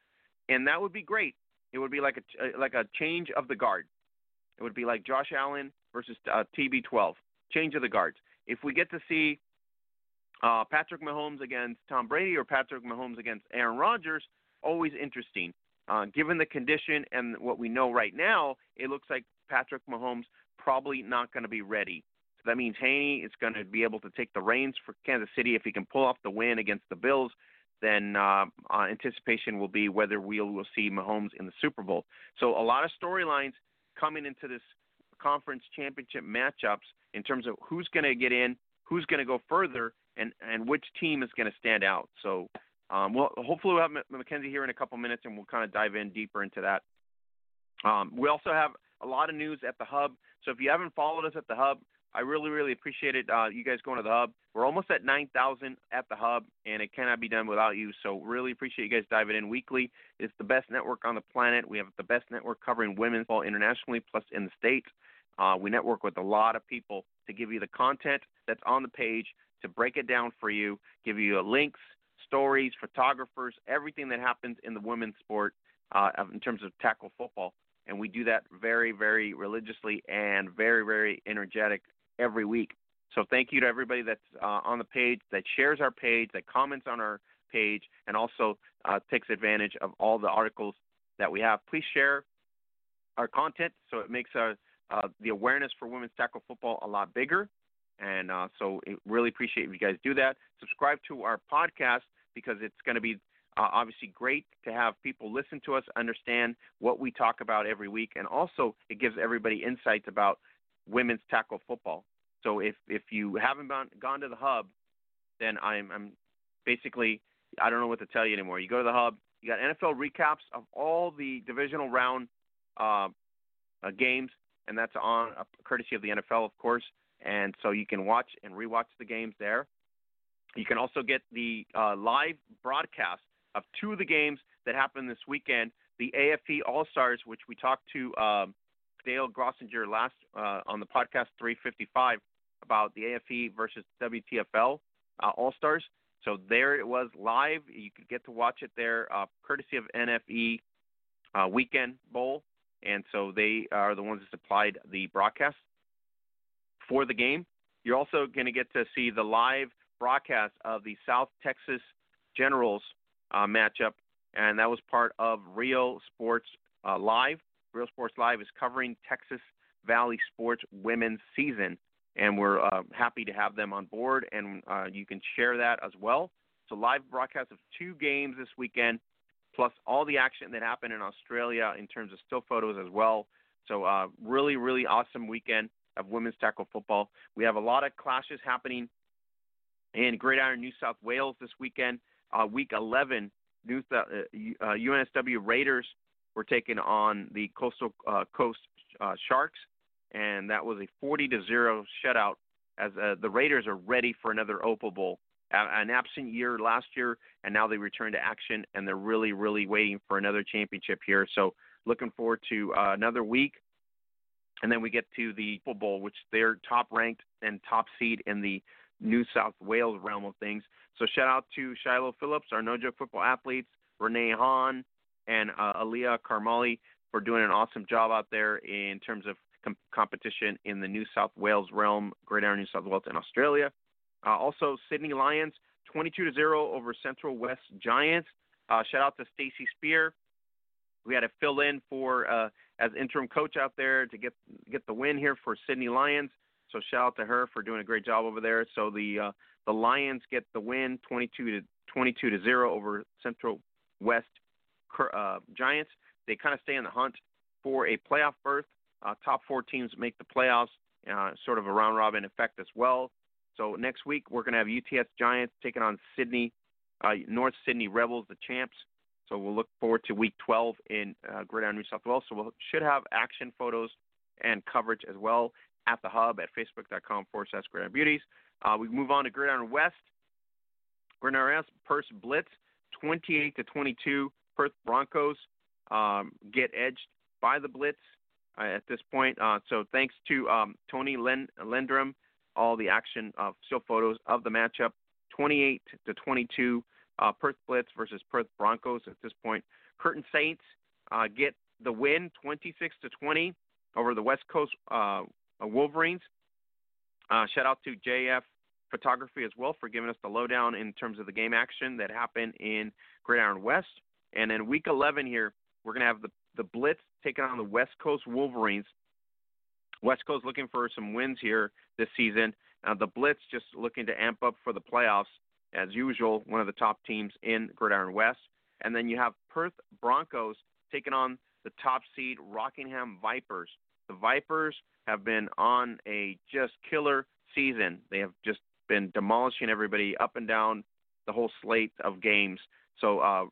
and that would be great. It would be like a like a change of the guard. It would be like Josh Allen versus uh, TB12, change of the guards. If we get to see uh, Patrick Mahomes against Tom Brady or Patrick Mahomes against Aaron Rodgers, always interesting. Uh, given the condition and what we know right now, it looks like Patrick Mahomes probably not going to be ready. So that means Henne is going to be able to take the reins for Kansas City if he can pull off the win against the Bills. Then uh, uh, anticipation will be whether we will see Mahomes in the Super Bowl. So a lot of storylines coming into this conference championship matchups in terms of who's going to get in, who's going to go further, and and which team is going to stand out. So, um, well, hopefully we'll have Mackenzie here in a couple minutes, and we'll kind of dive in deeper into that. Um, we also have a lot of news at the hub. So if you haven't followed us at the hub, I really, really appreciate it. Uh, you guys going to the hub. We're almost at 9,000 at the hub, and it cannot be done without you. So really appreciate you guys diving in weekly. It's the best network on the planet. We have the best network covering women's ball internationally, plus in the states. Uh, we network with a lot of people to give you the content that's on the page, to break it down for you, give you links, stories, photographers, everything that happens in the women's sport uh, in terms of tackle football. And we do that very, very religiously and very, very energetic every week. So thank you to everybody that's uh, on the page, that shares our page, that comments on our page, and also uh, takes advantage of all the articles that we have. Please share our content so it makes our uh, the awareness for women's tackle football a lot bigger. And uh, so, really appreciate if you guys do that. Subscribe to our podcast because it's going to be uh, obviously great to have people listen to us, understand what we talk about every week, and also it gives everybody insights about women's tackle football. So if if you haven't gone gone to the hub, then I'm I'm basically I don't know what to tell you anymore. You go to the hub, you got NFL recaps of all the divisional round uh, uh, games and that's on a courtesy of the NFL, of course. And so you can watch and rewatch the games there. You can also get the uh, live broadcast of two of the games that happened this weekend. The AFE All Stars, which we talked to um, Dale Grossinger last uh, on the podcast 355 about the AFE versus WTFL uh, All Stars. So there it was live. You could get to watch it there, uh, courtesy of NFE uh, Weekend Bowl and so they are the ones that supplied the broadcast for the game. You're also going to get to see the live broadcast of the South Texas Generals uh, matchup, and that was part of Real Sports uh, Live. Real Sports Live is covering Texas Valley sports women's season, and we're uh, happy to have them on board, and uh, you can share that as well. So live broadcast of two games this weekend plus all the action that happened in Australia in terms of still photos as well. So, uh, really, really awesome weekend of women's tackle football. We have a lot of clashes happening in Gridiron, New South Wales this weekend. Uh, week 11, New, uh, UNSW uh, Raiders were taking on the Coastal uh, Coast uh, Sharks, and that was a 40 to zero shutout. As the Raiders are ready for another Opal Bowl an absent year last year, and now they return to action, and they're really, really waiting for another championship here. So looking forward to uh, another week. And then we get to the Football Bowl, which they're top ranked and top seed in the New South Wales realm of things. So shout out to Shiloh Phillips, our No Joke football athletes, Renee Hahn, and uh, Aliyah Karmali for doing an awesome job out there in terms of com- competition in the New South Wales realm, Gridiron New South Wales, and Australia. Uh, also, Sydney Lions 22 to 0 over Central West Giants. Uh, shout out to Stacy Spear. We had to fill in for uh, as interim coach out there to get get the win here for Sydney Lions. So shout out to her for doing a great job over there. So the uh, the Lions get the win 22 to 22 to 0 over Central West uh, Giants. They kind of stay in the hunt for a playoff berth. Uh, top four teams make the playoffs, uh, sort of a round robin effect as well. So next week we're going to have UTS Giants taking on Sydney, uh, North Sydney Rebels, the champs. So we'll look forward to week 12 in uh, Gridiron New South Wales. So we we'll, should have action photos and coverage as well at the hub at facebook.com forward slash Gridiron Beauties. Uh, we move on to Gridiron West. Gridiron West, Perth Blitz, 28 to 22. Perth Broncos um, get edged by the Blitz. uh, at this point. Uh, so thanks to um, Tony Len- Lendrum, all the action of still photos of the matchup. 28 to 22, uh, Perth Blitz versus Perth Broncos at this point. Curtin Saints uh, get the win, 26 to 20 over the West Coast uh, Wolverines. Uh, shout out to JF Photography as well for giving us the lowdown in terms of the game action that happened in Gridiron West. And in Week 11 here, we're going to have the the Blitz taking on the West Coast Wolverines. West Coast looking for some wins here this season. Uh, the Blitz just looking to amp up for the playoffs as usual, one of the top teams in Gridiron West. And then you have Perth Broncos taking on the top seed Rockingham Vipers. The Vipers have been on a just killer season. They have just been demolishing everybody up and down the whole slate of games. So uh,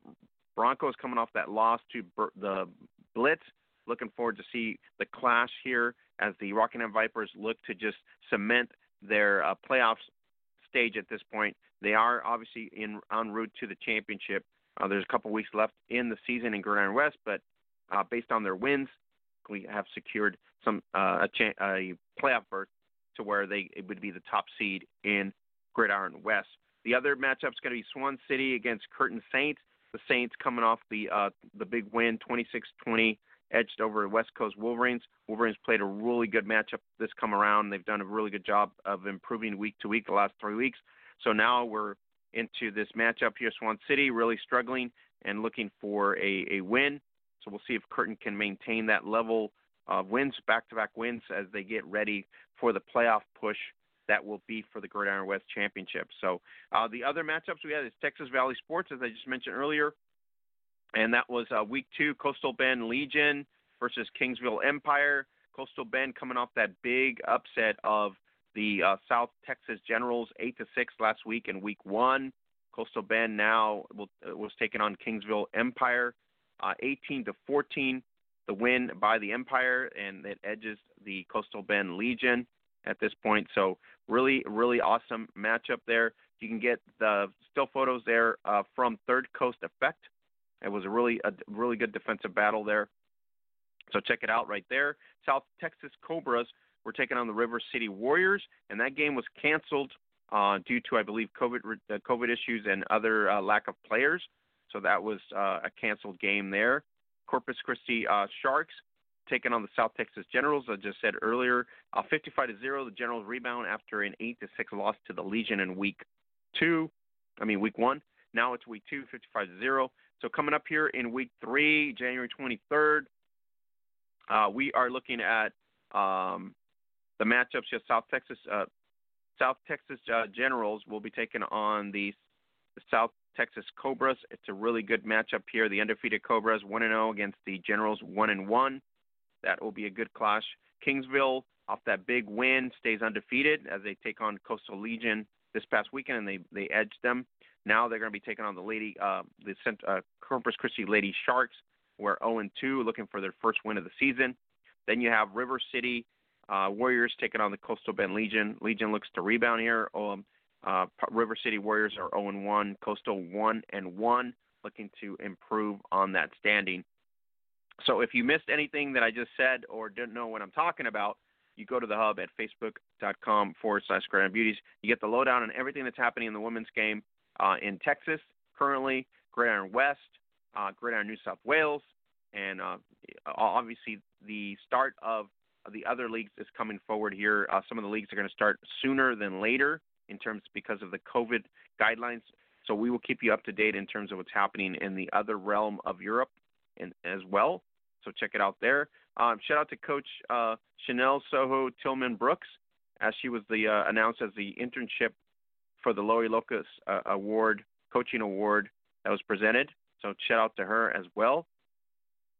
Broncos coming off that loss to the Blitz. Looking forward to see the clash here as the Rockingham Vipers look to just cement their uh, playoffs stage at this point. They are obviously in en route to the championship. Uh, there's a couple weeks left in the season in Gridiron West, but uh, based on their wins, we have secured some uh, a, cha- a playoff berth to where they it would be the top seed in Gridiron West. The other matchup is going to be Swan City against Curtin Saints the Saints coming off the uh, the big win, 26-20, edged over West Coast Wolverines. Wolverines played a really good matchup this come around. They've done a really good job of improving week to week the last three weeks. So now we're into this matchup here. Swan City really struggling and looking for a, a win. So we'll see if Curtin can maintain that level of wins, back-to-back wins, as they get ready for the playoff push that will be for the Gridiron West Championship. So uh, the other matchups we had is Texas Valley Sports, as I just mentioned earlier, and that was uh, week two, Coastal Bend Legion versus Kingsville Empire. Coastal Bend coming off that big upset of the uh, South Texas Generals, eight to six last week in week one. Coastal Bend now will, uh, was taking on Kingsville Empire, uh, 18 to 14, the win by the Empire, and it edges the Coastal Bend Legion at this point. So really, really awesome matchup there. You can get the still photos there uh, from Third Coast Effect. It was a really, a really good defensive battle there. So check it out right there. South Texas Cobras were taking on the River City Warriors, and that game was canceled uh, due to, I believe, COVID uh, COVID issues and other uh, lack of players. So that was uh, a canceled game there. Corpus Christi uh, Sharks taking on the South Texas Generals. I just said earlier, uh, 55 to zero. The Generals rebound after an eight to six loss to the Legion in week two. I mean week one. Now it's week two, 55 to zero. So coming up here in week three, January 23rd, uh, we are looking at um, the matchups. Just South Texas, uh, South Texas uh, Generals will be taking on the, the South Texas Cobras. It's a really good matchup here. The undefeated Cobras one and zero oh against the Generals one and one. That will be a good clash. Kingsville, off that big win, stays undefeated as they take on Coastal Legion this past weekend, and they they edged them. Now they're going to be taking on the Lady, uh, the uh, Corpus Christi Lady Sharks, who are 0 2, looking for their first win of the season. Then you have River City uh, Warriors taking on the Coastal Bend Legion. Legion looks to rebound here. Um, uh, River City Warriors are 0 1. Coastal 1 and 1, looking to improve on that standing. So if you missed anything that I just said or didn't know what I'm talking about, you go to the hub at facebook.com forward slash Gridiron Beauties. You get the lowdown on everything that's happening in the women's game uh, in Texas currently, Gridiron West, uh, Gridiron New South Wales, and uh, obviously the start of the other leagues is coming forward here. Uh, some of the leagues are going to start sooner than later in terms because of the COVID guidelines. So we will keep you up to date in terms of what's happening in the other realm of Europe and, as well. So check it out there. Um, shout out to Coach uh, Chanel Soho Tillman Brooks, as she was the uh, announced as the internship for the Lori Locust uh, Award, coaching award that was presented. So shout out to her as well.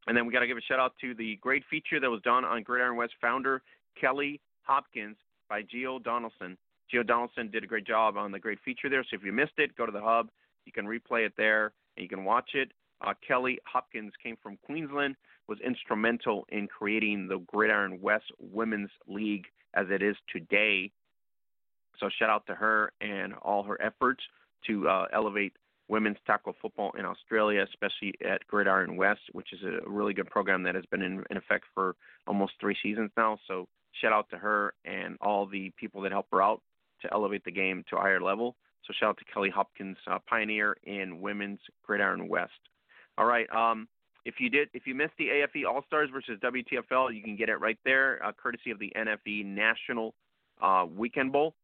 And then we got to give a shout out to the great feature that was done on Gridiron West founder Kelly Hopkins by Gio Donaldson. Gio Donaldson did a great job on the great feature there. So if you missed it, go to the hub. You can replay it there and you can watch it. Uh, Kelly Hopkins came from Queensland, was instrumental in creating the Gridiron West Women's League as it is today. So shout out to her and all her efforts to uh, elevate women's tackle football in Australia, especially at Gridiron West, which is a really good program that has been in, in effect for almost three seasons now. So shout out to her and all the people that help her out to elevate the game to a higher level. So shout out to Kelly Hopkins, uh, pioneer in women's Gridiron West. All right. Um, if you did, if you missed the AFE All Stars versus WTFL, you can get it right there, uh, courtesy of the NFE National uh, Weekend Bowl.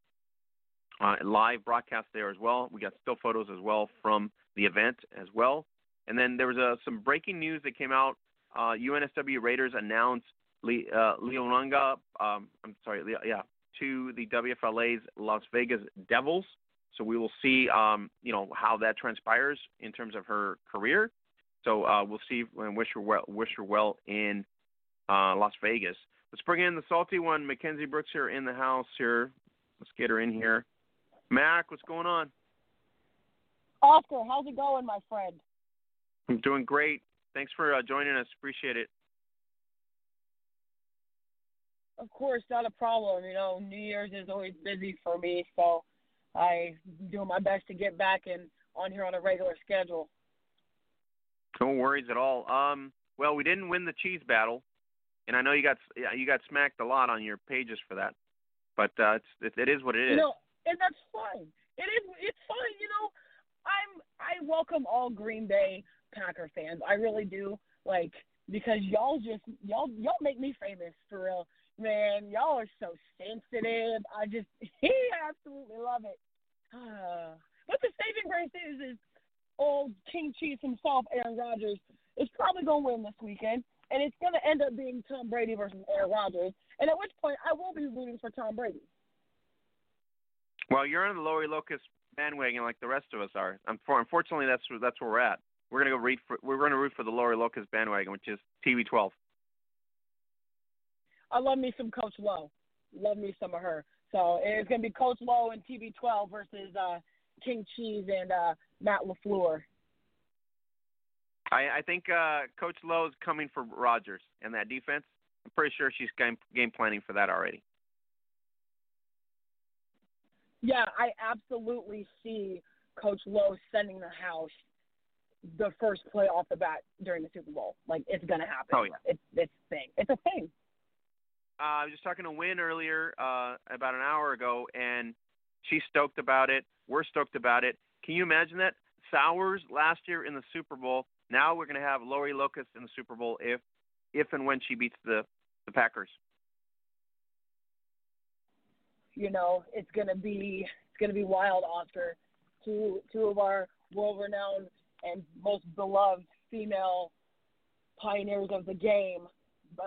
Uh, live broadcast there as well. We got still photos as well from the event as well. And then there was uh, some breaking news that came out. Uh, UNSW Raiders announced Le- uh, Leonanga, um, I'm sorry, Le- yeah, to the WFLA's Las Vegas Devils. So we will see, um, you know, how that transpires in terms of her career. So uh, we'll see and wish her well. Wish her well in uh, Las Vegas. Let's bring in the salty one, Mackenzie Brooks here in the house. Here, let's get her in here. Mac, what's going on? Oscar, how's it going, my friend? I'm doing great. Thanks for uh, joining us. Appreciate it. Of course, not a problem. You know, New Year's is always busy for me, so I do my best to get back and on here on a regular schedule. No worries at all. Um, well, we didn't win the cheese battle, and I know you got you got smacked a lot on your pages for that, but uh, it's it, it is what it is. You know, and that's fine. It is it's fine. You know, I'm I welcome all Green Bay Packer fans. I really do. Like because y'all just y'all y'all make me famous for real. Man, y'all are so sensitive. I just he absolutely love it. But the saving grace is is old King Cheese himself, Aaron Rodgers, is probably gonna win this weekend. And it's gonna end up being Tom Brady versus Aaron Rodgers. And at which point I will be rooting for Tom Brady. Well, you're on the Lori Locust bandwagon like the rest of us are. Unfortunately, that's that's where we're at. We're gonna go read for we're gonna root for the Lori Locust bandwagon, which is TB12. I love me some Coach Lowe. Love me some of her. So it's gonna be Coach Lowe and TB12 versus uh, King Cheese and uh, Matt LaFleur. I, I think uh, Coach Lowe's coming for Rodgers and that defense. I'm pretty sure she's game game planning for that already. Yeah, I absolutely see Coach Lowe sending the house the first play off the bat during the Super Bowl. Like it's gonna happen. Oh yeah, it's it's thing. It's a thing. Uh, I was just talking to Wyn earlier, uh, about an hour ago, and she's stoked about it. We're stoked about it. Can you imagine that? Sowers last year in the Super Bowl. Now we're going to have Lori Locust in the Super Bowl if, if and when she beats the the Packers. You know, it's going to be it's going to be wild, Oscar. Two two of our world-renowned and most beloved female pioneers of the game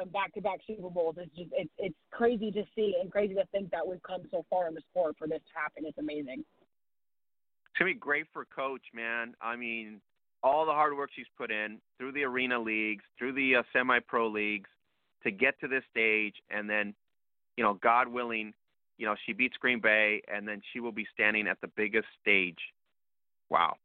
um, back-to-back Super Bowls. It's just it's it's crazy to see and crazy to think that we've come so far in the sport for this to happen. It's amazing. Gonna be great for Coach, man. I mean, all the hard work she's put in through the arena leagues, through the uh, semi-pro leagues, to get to this stage, and then, you know, God willing, you know, she beats Green Bay, and then she will be standing at the biggest stage. Wow.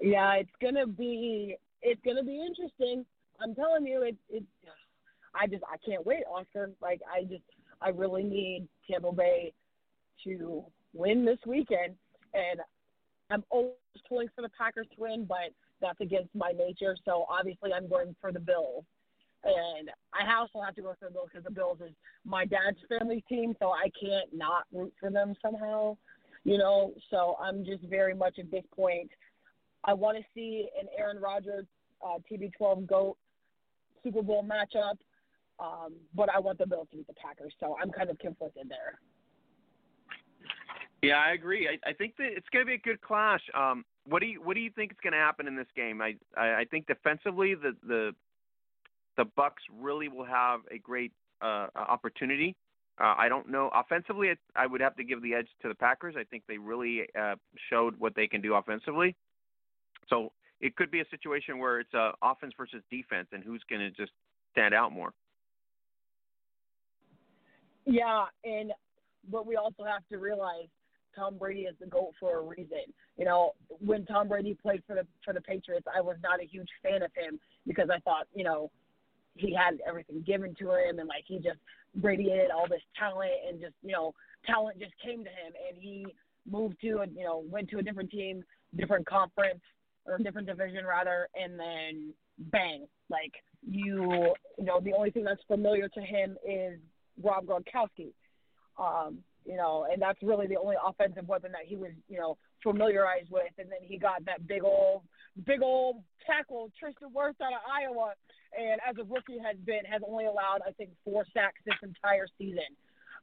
Yeah, it's gonna be it's gonna be interesting. I'm telling you, it it. I just I can't wait, Oscar. Like I just I really need Tampa Bay to win this weekend, and I'm always pulling for the Packers to win, but that's against my nature. So obviously, I'm going for the Bills. And I also have to go for the Bills because the Bills is my dad's family team, so I can't not root for them somehow, you know. So I'm just very much at this point I want to see an Aaron Rodgers uh, TB12 GOAT Super Bowl matchup, um, but I want the Bills to beat the Packers, so I'm kind of conflicted there. Yeah, I agree. I, I think that it's going to be a good clash. Um, what do you What do you think is going to happen in this game? I, I I think defensively, the the the Bucs really will have a great uh, opportunity. Uh, I don't know offensively. It, I would have to give the edge to the Packers. I think they really uh, showed what they can do offensively. So it could be a situation where it's uh, offense versus defense, and who's going to just stand out more. Yeah, and but we also have to realize Tom Brady is the goat for a reason. You know, when Tom Brady played for the for the Patriots, I was not a huge fan of him because I thought, you know, he had everything given to him and like he just radiated all this talent and just, you know, talent just came to him and he moved to a you know went to a different team, different conference or different division rather, and then bang, like you you know the only thing that's familiar to him is Rob Gronkowski. Um, you know, and that's really the only offensive weapon that he was, you know, familiarized with. And then he got that big old, big old tackle, Tristan Wirfs out of Iowa, and as a rookie has been has only allowed I think four sacks this entire season.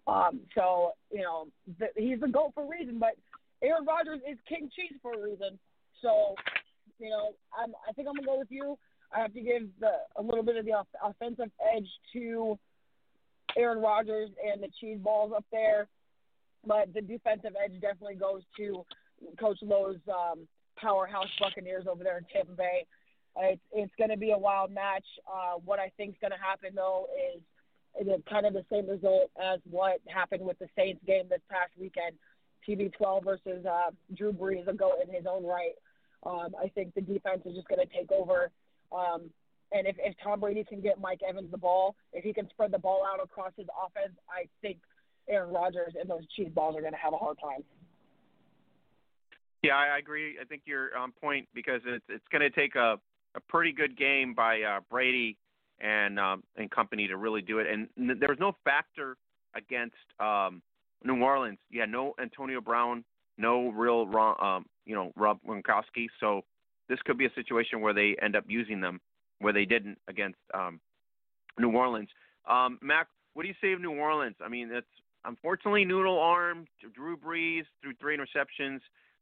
Um, so you know the, he's the goat for a reason, but Aaron Rodgers is king cheese for a reason. So you know I'm, I think I'm gonna go with you. I have to give the, a little bit of the off- offensive edge to Aaron Rodgers and the cheese balls up there, but the defensive edge definitely goes to Coach Lowe's um, powerhouse Buccaneers over there in Tampa Bay. It's it's going to be a wild match. Uh, what I think is going to happen though is kind of the same result as what happened with the Saints game this past weekend. TB12 versus uh, Drew Brees, a goat in his own right. Um, I think the defense is just going to take over. Um, and if, if Tom Brady can get Mike Evans the ball, if he can spread the ball out across his offense, I think Aaron Rodgers and those cheese balls are going to have a hard time. Yeah, I agree. I think you're on point because it's it's going to take a a pretty good game by uh, Brady and um, and company to really do it. And there was no factor against um, New Orleans. Yeah, no Antonio Brown, no real um, you know Rob Gronkowski. So this could be a situation where they end up using them where they didn't against um, New Orleans. Um, Mac, what do you say of New Orleans? I mean, it's unfortunately noodle arm. Drew Brees threw three interceptions.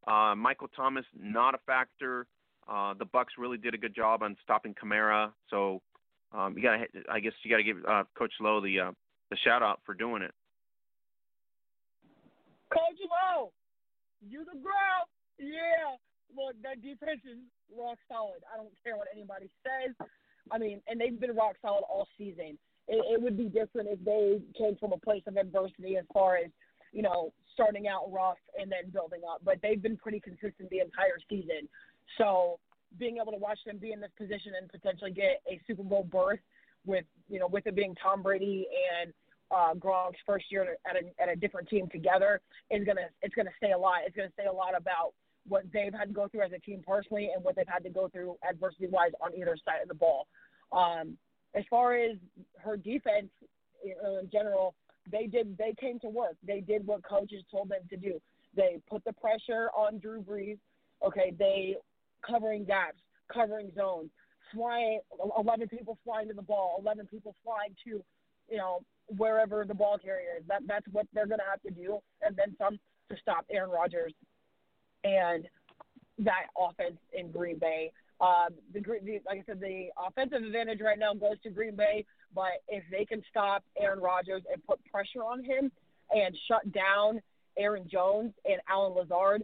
Uh, Michael Thomas not a factor. Uh, the Bucs really did a good job on stopping Kamara. So um, you got to, I guess, you got to give uh, Coach Lowe the uh, the shout out for doing it. Coach Lowe, you the girl. Yeah, look, that defense is rock solid. I don't care what anybody says. I mean, and they've been rock solid all season. It, it would be different if they came from a place of adversity as far as you know starting out rough and then building up. But they've been pretty consistent the entire season. So being able to watch them be in this position and potentially get a Super Bowl berth with you know with it being Tom Brady and uh, Gronk's first year at a, at a different team together is gonna it's gonna say a lot. It's gonna say a lot about what they've had to go through as a team personally and what they've had to go through adversity wise on either side of the ball. Um, as far as her defense uh, in general, they did they came to work. They did what coaches told them to do. They put the pressure on Drew Brees. Okay, they covering gaps, covering zones, flying, 11 people flying to the ball, 11 people flying to, you know, wherever the ball carrier is. That that's what they're to have to do, and then some to stop Aaron Rodgers and that offense in Green Bay. Um, the, the like I said, the offensive advantage right now goes to Green Bay, but if they can stop Aaron Rodgers and put pressure on him and shut down Aaron Jones and Allen Lazard,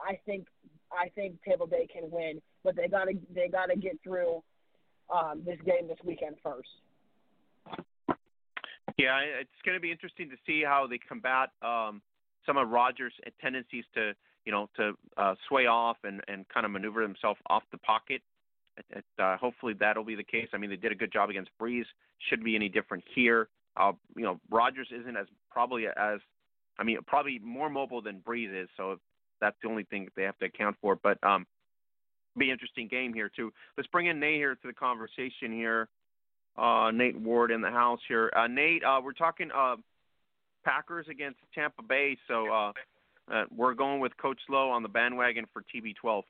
I think I think Tampa Bay can win, but they gotta they gotta get through um, this game this weekend first. Yeah, it's going to be interesting to see how they combat um, some of Rodgers' tendencies to you know to uh, sway off and and kind of maneuver himself off the pocket. It, uh, hopefully that'll be the case. I mean, they did a good job against Brees. Shouldn't be any different here. Uh, you know, Rodgers isn't as probably as I mean, probably more mobile than Brees is. So that's the only thing they have to account for. But um, be interesting game here too. Let's bring in Nate here to the conversation here. Uh, Nate Ward in the house here. Uh, Nate, uh, we're talking uh, Packers against Tampa Bay. So uh, we're going with Coach Lowe on the bandwagon for TB12.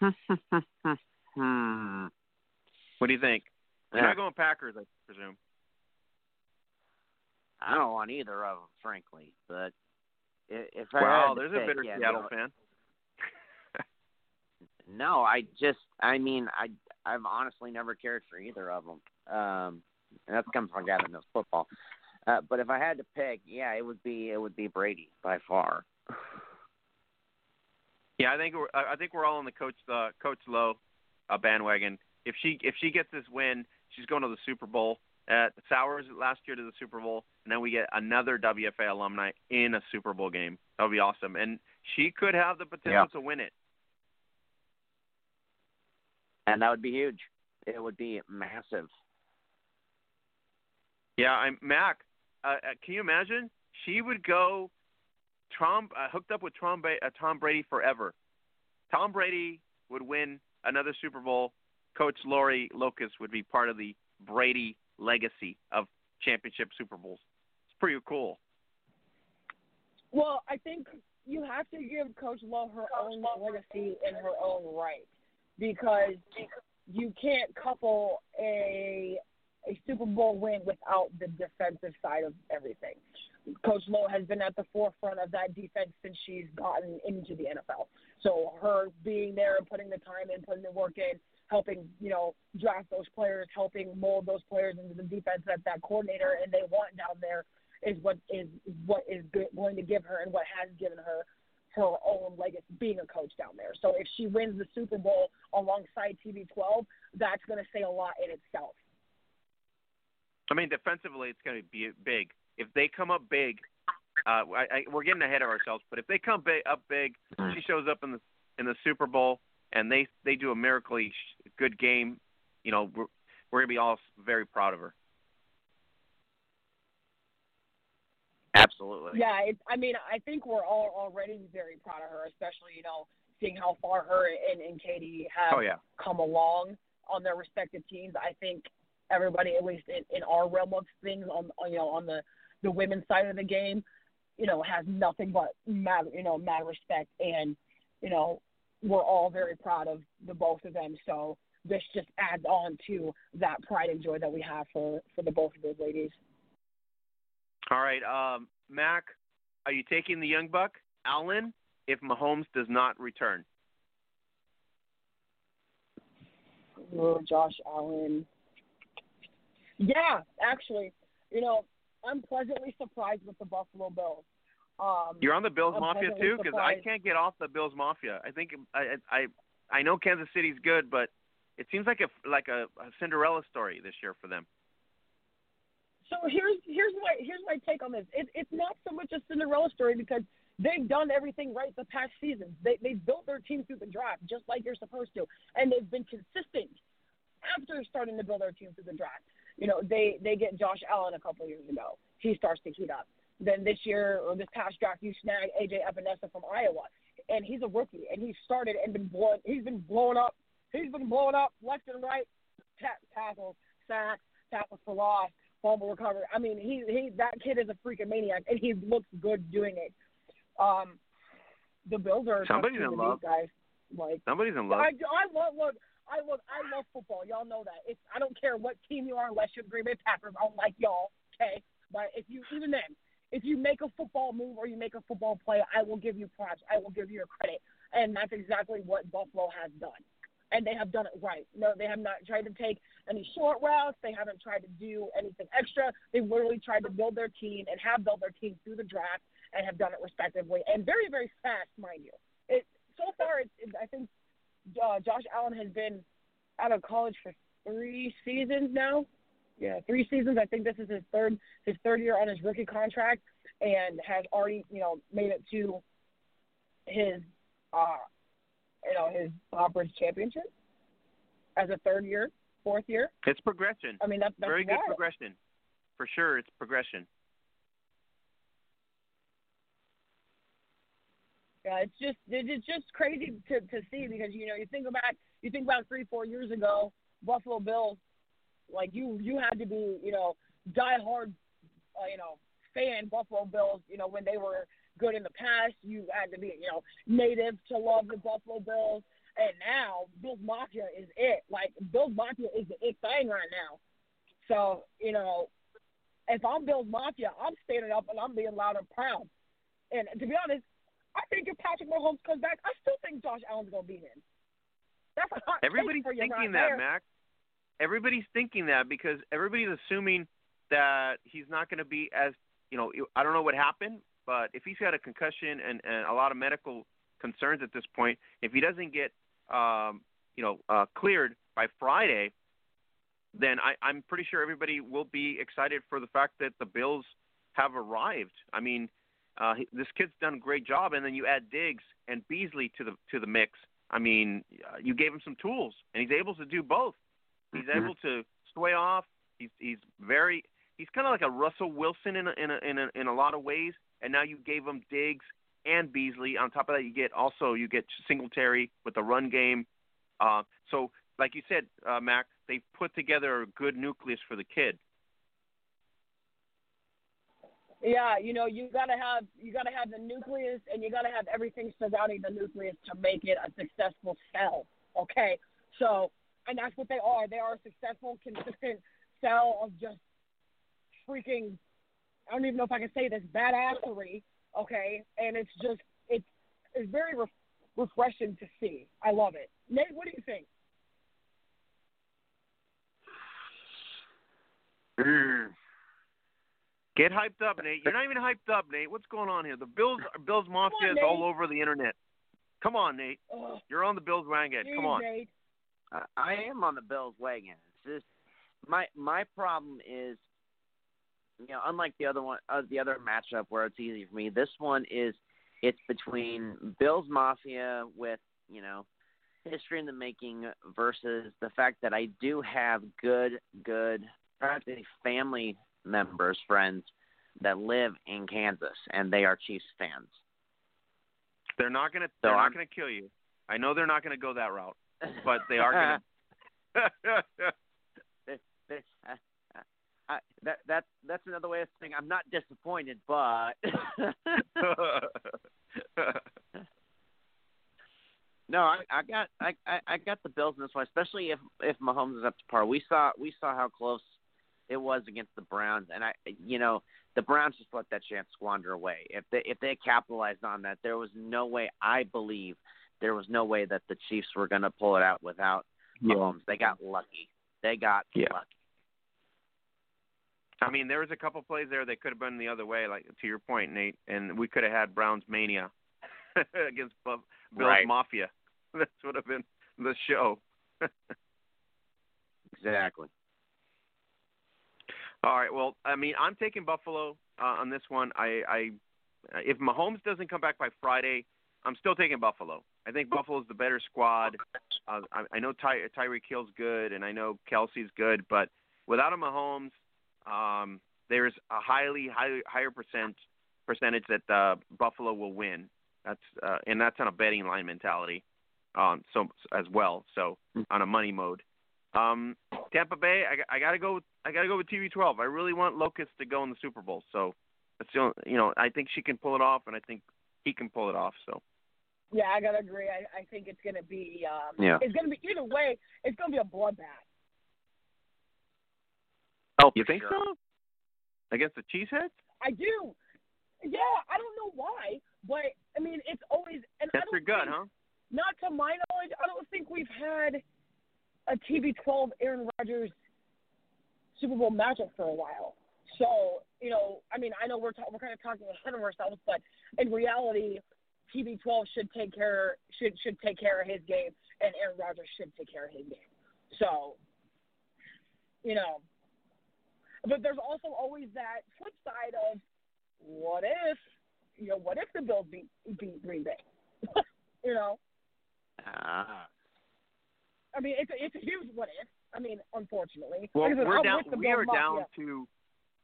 what do you think? You're not going Packers, I presume. I don't want either of them, frankly. But if I wow, there's pick, a bitter yeah, Seattle no, fan. no, I just, I mean, I, I've honestly never cared for either of them. Um, and that's coming from a guy that knows football. Uh, but if I had to pick, yeah, it would be, it would be Brady by far. Yeah, I think we're, I think we're all on the coach, the coach Lowe uh, bandwagon. If she, if she gets this win, she's going to the Super Bowl. Uh, Sowers last year to the Super Bowl, and then we get another WFA alumni in a Super Bowl game. That would be awesome, and she could have the potential Yeah. to win it. And that would be huge. It would be massive. Yeah, I'm Mac. uh, uh, can you imagine? She would go Tom uh, hooked up with Tom, uh, Tom Brady forever. Tom Brady would win another Super Bowl. Coach Lori Locust would be part of the Brady legacy of championship Super Bowls. It's pretty cool. Well, I think you have to give Coach Lowe her own legacy in her own right because you can't couple a a Super Bowl win without the defensive side of everything. Coach Lowe has been at the forefront of that defense since she's gotten into the NFL. So her being there and putting the time in, putting the work in, helping you know draft those players, helping mold those players into the defense that that coordinator and they want down there is what is what is going to give her and what has given her her own legacy being a coach down there. So if she wins the Super Bowl alongside TB12, that's going to say a lot in itself. I mean, defensively, it's going to be big. If they come up big, uh, I, I, we're getting ahead of ourselves. But if they come big, up big, she shows up in the in the Super Bowl, and they they do a miraculously good game. You know, we're we're gonna be all very proud of her. Absolutely. Yeah, it's, I mean, I think we're all already very proud of her, especially you know seeing how far her and, and Katie have oh, yeah. come along on their respective teams. I think everybody, at least in, in our realm of things, on you know on the the women's side of the game, you know, has nothing but mad you know mad respect, and you know we're all very proud of the both of them. So this just adds on to that pride and joy that we have for for the both of those ladies. All right, um, Mac, are you taking the young buck, Allen, if Mahomes does not return? Oh, Josh Allen. Yeah, actually, you know, I'm pleasantly surprised with the Buffalo Bills. Um, You're on the Bills I'm Mafia too, because I can't get off the Bills Mafia. I think I I I know Kansas City's good, but it seems like a like a, a Cinderella story this year for them. So here's here's my here's my take on this. It, it's not so much a Cinderella story because they've done everything right the past seasons. They they built their team through the draft just like you're supposed to, and they've been consistent after starting to build their team through the draft. You know, they they get Josh Allen a couple of years ago. He starts to heat up. Then this year or this past draft, you snag AJ Epenesa from Iowa, and he's a rookie, and he's started and been blown. He's been blowing up. He's been blowing up left and right. tackles, sacks, tackles for loss fumble recovery. I mean, he he that kid is a freaking maniac, and he looks good doing it. Um, the Bills are somebody's in love, guys. Like somebody's in love. I, I love look. I look. I love football. Y'all know that. It's I don't care what team you are, unless you're Green Bay Packers. I don't like y'all. Okay, but if you even then, if you make a football move or you make a football play, I will give you props. I will give you your credit, and that's exactly what Buffalo has done and they have done it right. No, they have not tried to take any short routes. They haven't tried to do anything extra. They literally tried to build their team and have built their team through the draft and have done it respectively and very, very fast, mind you. It so far, it, it, I think uh, Josh Allen has been out of college for three seasons now. Yeah, three seasons. I think this is his third his third year on his rookie contract, and has already you know made it to his uh, you know his conference championship as a third year, fourth year. It's progression. I mean that's, that's very wild. good progression, for sure. It's progression. Yeah, it's just it's just crazy to to see because you know you think about you think about three four years ago Buffalo Bills, like you you had to be you know diehard uh, you know fan Buffalo Bills you know when they were good in the past. You had to be, you know, native to love the Buffalo Bills. And now Bills Mafia is it. Like Bills Mafia is the it thing right now. So, you know, if I'm Bills Mafia, I'm standing up and I'm being loud and proud. And to be honest, I think if Patrick Mahomes comes back, I still think Josh Allen's gonna beat him. That's a hot Everybody's for you thinking that, there. Mac. Everybody's thinking that because everybody's assuming that he's not going to be as you know. I don't know what happened, but if he's got a concussion and, and a lot of medical concerns at this point, if he doesn't get um, you know uh, cleared by Friday, then I, I'm pretty sure everybody will be excited for the fact that the Bills have arrived. I mean, uh, he, this kid's done a great job, and then you add Diggs and Beasley to the to the mix. I mean, uh, you gave him some tools, and he's able to do both. He's Mhm. able to sway off. He's he's very he's kind of like a Russell Wilson in a, in a, in a, in a lot of ways. And now you gave him Diggs and Beasley. On top of that, you get also you get Singletary with the run game. Uh, so, like you said, uh, Mac, they put together a good nucleus for the kid. Yeah, you know, you gotta have you gotta have the nucleus, and you gotta have everything surrounding the nucleus to make it a successful cell. Okay, so and that's what they are. They are a successful, consistent cell of just freaking. I don't even know if I can say this badassery. Okay, and it's just it's it's very re- refreshing to see. I love it. Nate, what do you think? Mm. Get hyped up, Nate. You're not even hyped up, Nate. What's going on here? The Bills, Bills Mafia on, is all over the internet. Come on, Nate. Ugh, You're on the Bills wagon. Come on. Nate. I- I am on the Bills wagon. It's just my my problem is, you know, unlike the other one, uh, the other matchup where it's easy for me. This one is it's between Bills Mafia with you know history in the making versus the fact that I do have good good practically family members friends that live in Kansas and they are Chiefs fans. They're not gonna. So They're I'm- not gonna kill you. I know they're not gonna go that route, but they are gonna. I, that that that's another way of saying I'm not disappointed, but no, I, I got I, I I got the Bills in this one, especially if if Mahomes is up to par. We saw we saw how close it was against the Browns, and I you know the Browns just let that chance squander away. If they if they capitalized on that, there was no way. I believe there was no way that the Chiefs were going to pull it out without yeah. Mahomes. They got lucky. They got Yeah. lucky. I mean, there was a couple plays there that could have been the other way, like to your point, Nate, and we could have had Browns mania against Buff- Bills Right. Mafia. That would have been the show. Exactly. All right. Well, I mean, I'm taking Buffalo uh, on this one. I, I, if Mahomes doesn't come back by Friday, I'm still taking Buffalo. I think Buffalo's the better squad. Uh, I, I know Ty, Tyreek Hill's good, and I know Kelce's good, but without a Mahomes, um, there's a highly, highly higher percent percentage that uh, Buffalo will win. That's uh, and that's on a betting line mentality, um, so as well. So on a money mode. Um, Tampa Bay, I, I gotta go. I gotta go with TB12. I really want Locust to go in the Super Bowl. So that's the only, you know I think she can pull it off, and I think he can pull it off. So Yeah, I gotta agree. I, I think it's gonna be. Um, Yeah. It's gonna be either way. It's gonna be a bloodbath. Oh, you think sure. so? Against the Cheeseheads? I do. Yeah, I don't know why, but I mean, it's always. And I That's don't your gut, think, huh? Not to my knowledge, I don't think we've had a TB12 Aaron Rodgers Super Bowl matchup for a while. So you know, I mean, I know we're ta- we're kind of talking ahead of ourselves, but in reality, TB12 should take care should should take care of his game, and Aaron Rodgers should take care of his game. So, you know, but there's also always that flip side of what if you know what if the Bills beat beat Green Bay? you know, Ah. I mean, it's a, it's a huge what if. I mean, unfortunately, Well, Like said, we're I'm down. We are down Mafia. to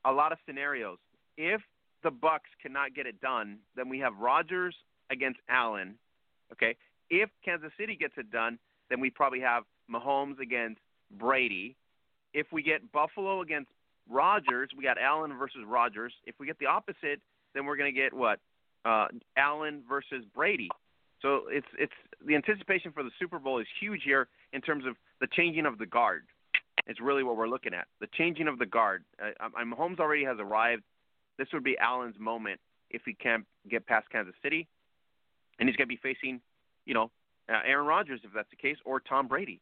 a lot of scenarios. If the Bucs cannot get it done, then we have Rodgers against Allen. Okay. If Kansas City gets it done, then we probably have Mahomes against Brady. If we get Buffalo against Rodgers, we got Allen versus Rodgers. If we get the opposite, then we're going to get what? Uh, Allen versus Brady. So it's it's the anticipation for the Super Bowl is huge here in terms of the changing of the guard. It's really what we're looking at. The changing of the guard. Uh, um, Mahomes already has arrived. This would be Allen's moment if he can't get past Kansas City, and he's going to be facing, you know, uh, Aaron Rodgers if that's the case, or Tom Brady.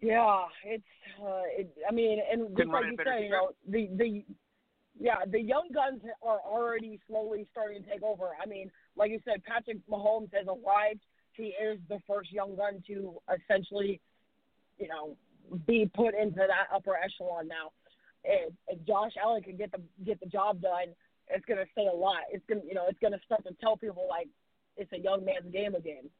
Yeah, it's. Uh, it, I mean, and just Couldn't like you better said, you know, the the yeah, the young guns are already slowly starting to take over. I mean, like you said, Patrick Mahomes has arrived. He is the first young gun to essentially, you know, be put into that upper echelon now. If, if Josh Allen can get the get the job done, it's gonna say a lot. It's gonna, you know, it's gonna start to tell people like it's a young man's game again.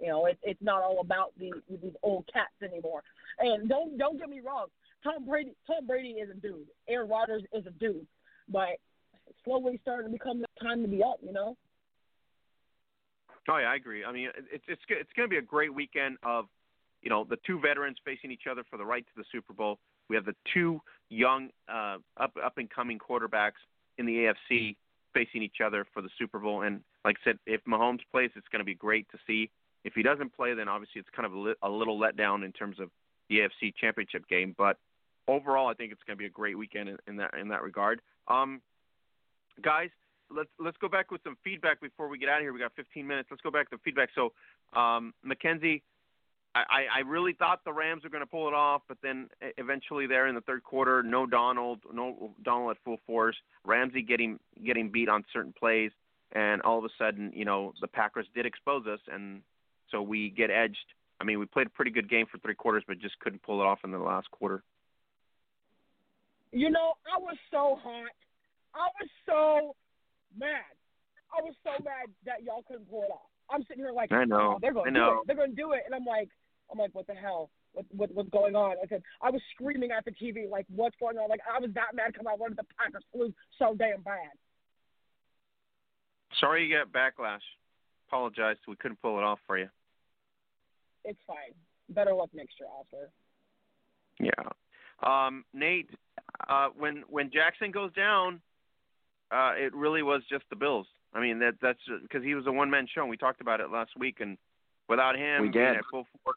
You know, it, it's not all about the these old cats anymore. And don't don't get me wrong, Tom Brady Tom Brady is a dude. Aaron Rodgers is a dude, but slowly starting to become the time to be up. You know. Oh yeah, I agree. I mean, it's it's it's going to be a great weekend of, you know, the two veterans facing each other for the right to the Super Bowl. We have the two young uh, up up and coming quarterbacks in the AFC facing each other for the Super Bowl. And like I said, if Mahomes plays, it's going to be great to see. If he doesn't play, then obviously it's kind of a, li- a little letdown in terms of the AFC Championship game. But overall, I think it's going to be a great weekend in, in that in that regard. Um, guys, let's let's go back with some feedback before we get out of here. We got 15 minutes. Let's go back to feedback. So, um, Mackenzie, I, I really thought the Rams were going to pull it off, but then eventually there in the third quarter, no Donald, no Donald at full force. Ramsey getting getting beat on certain plays, and all of a sudden, you know, the Packers did expose us, and so we get edged. I mean, we played a pretty good game for three quarters, but just couldn't pull it off in the last quarter. You know, I was so hot. I was so mad. I was so mad that y'all couldn't pull it off. I'm sitting here like, I know, oh, they're going to do it. They're going to do it, and I'm like, I'm like, what the hell? What, what what's going on? I said, I was screaming at the TV like, what's going on? Like, I was that mad because I wanted the Packers to lose so damn bad. Sorry you got backlash. Apologize, we couldn't pull it off for you. It's fine. Better luck next year, Oscar. Yeah. Um, Nate, uh, when when Jackson goes down, uh, it really was just the Bills. I mean that that's because he was a one man show. And we talked about it last week, and without him we did. at full force,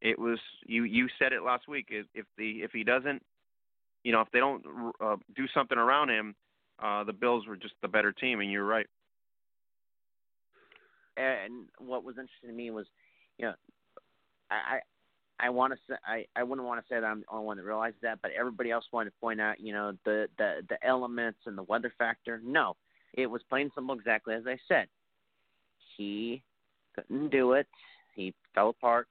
it was you. You said it last week. If, if the if he doesn't, you know, if they don't uh, do something around him, uh, the Bills were just the better team, and you're right. And what was interesting to me was, you know, I I want to say I I wouldn't want to say that I'm the only one that realized that, but everybody else wanted to point out, you know, the the the elements and the weather factor. No, it was plain simple, exactly as I said. He couldn't do it. He fell apart,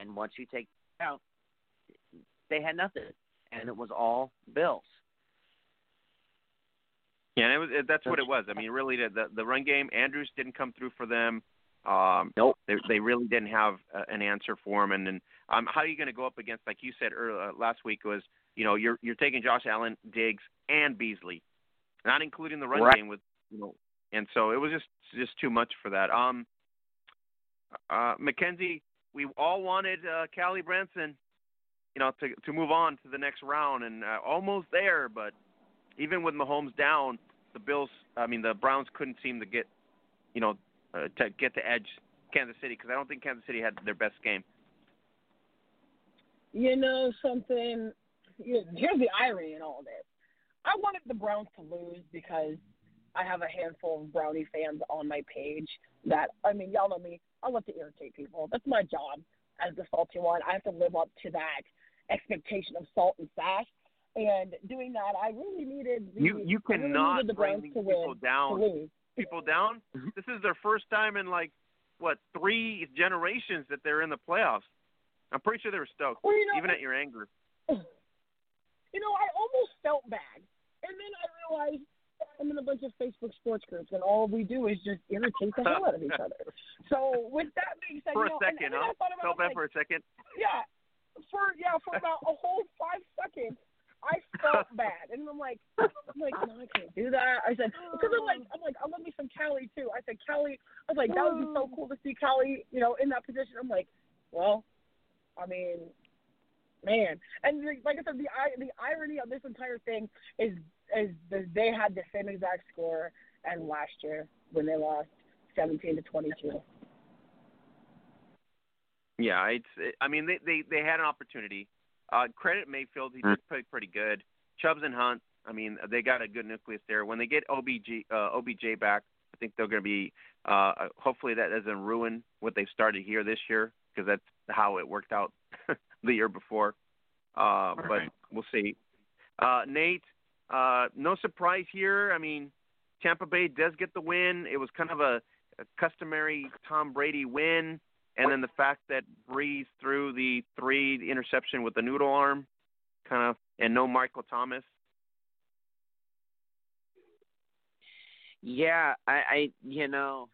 and once you take it out, they had nothing, and it was all Bills. Yeah, and it was, that's what it was. I mean, really, the the run game, Andrews didn't come through for them. Um, nope. They they really didn't have uh, an answer for him. And then, um, how are you going to go up against, like you said earlier, uh, last week, was you know you're you're taking Josh Allen, Diggs, and Beasley, not including the run right. game with you know, and so it was just just too much for that. Um, uh, Mackenzie, we all wanted uh, Callie Branson, you know, to to move on to the next round, and uh, almost there, but even with Mahomes down, the Bills, I mean, the Browns couldn't seem to get, you know, uh, to get the edge Kansas City because I don't think Kansas City had their best game. You know something? Here's the irony in all this. I wanted the Browns to lose because I have a handful of Brownie fans on my page that I mean, y'all know me. I love to irritate people. That's my job as the salty one. I have to live up to that expectation of salt and sass. And doing that, I really needed. The, you you cannot really the Browns to win, down. To lose. People down. Mm-hmm. This is their first time in like what three generations that they're in the playoffs. I'm pretty sure they were stoked, well, you know, even at your anger. You know, I almost felt bad, and then I realized I'm in a bunch of Facebook sports groups, and all we do is just irritate the hell out of each other. So, with that being said, for you know, a second, and, and huh? I thought about Felt bad like, for a second. Yeah, for yeah, for about a whole five seconds, I felt bad, and I'm like, I'm like, no, I can't do that. I said because I'm like, I'm like, oh, I love me some Callie too. I said, Callie, I was like, that would be so mm. cool to see Callie, you know, in that position. I'm like, well, I mean, man, and like I said, the the irony of this entire thing is is that they had the same exact score as last year when they lost 17 to 22. Yeah, it's. It, I mean, they they they had an opportunity. Uh, credit Mayfield, he did play pretty good. Chubbs and Hunt, I mean, they got a good nucleus there. When they get OBG uh, OBJ back, I think they're going to be. Uh, hopefully, that doesn't ruin what they've started here this year because that's how it worked out the year before. Uh, but right. we'll see. Uh, Nate, uh, no surprise here. I mean, Tampa Bay does get the win. It was kind of a, a customary Tom Brady win, and then the fact that Brees threw the three interception with the noodle arm, kind of, and no Michael Thomas. Yeah, I, I you know,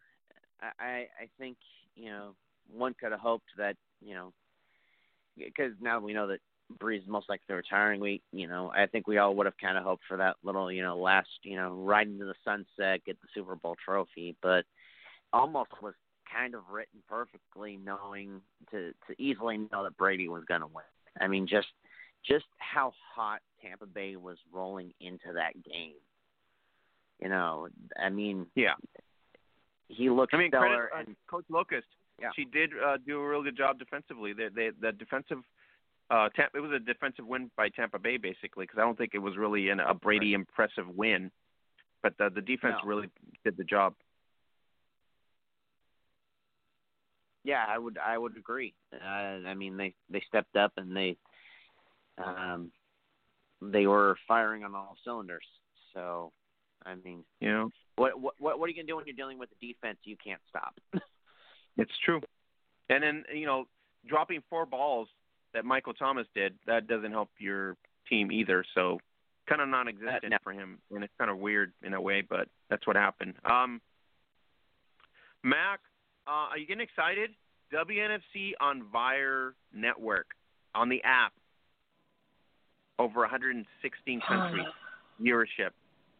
I I think you know one could have hoped that you know because now we know that Brees is most likely retiring. We, you know, I think we all would have kind of hoped for that little, you know, last, you know, ride into the sunset, get the Super Bowl trophy, but almost was kind of written perfectly, knowing to to easily know that Brady was going to win. I mean, just just how hot Tampa Bay was rolling into that game. You know, I mean, yeah, he looked I mean, stellar. credit, uh, and Coach Locust. Yeah. She did uh, do a real good job defensively. The, the, the defensive, uh, it was a defensive win by Tampa Bay basically because I don't think it was really an, a Brady impressive win, but the, the defense No. really did the job. Yeah, I would I would agree. Uh, I mean, they they stepped up and they um they were firing on all cylinders. So, I mean, You know, what what what are you gonna do when you're dealing with a defense you can't stop? it's true. And then you know, dropping four balls that Michael Thomas did that doesn't help your team either. So, kind of non-existent Uh, for him, and it's kind of weird in a way, but that's what happened. Um, Mac, uh, are you getting excited? WNFC on Vyre Network on the app. Over 116 countries viewership.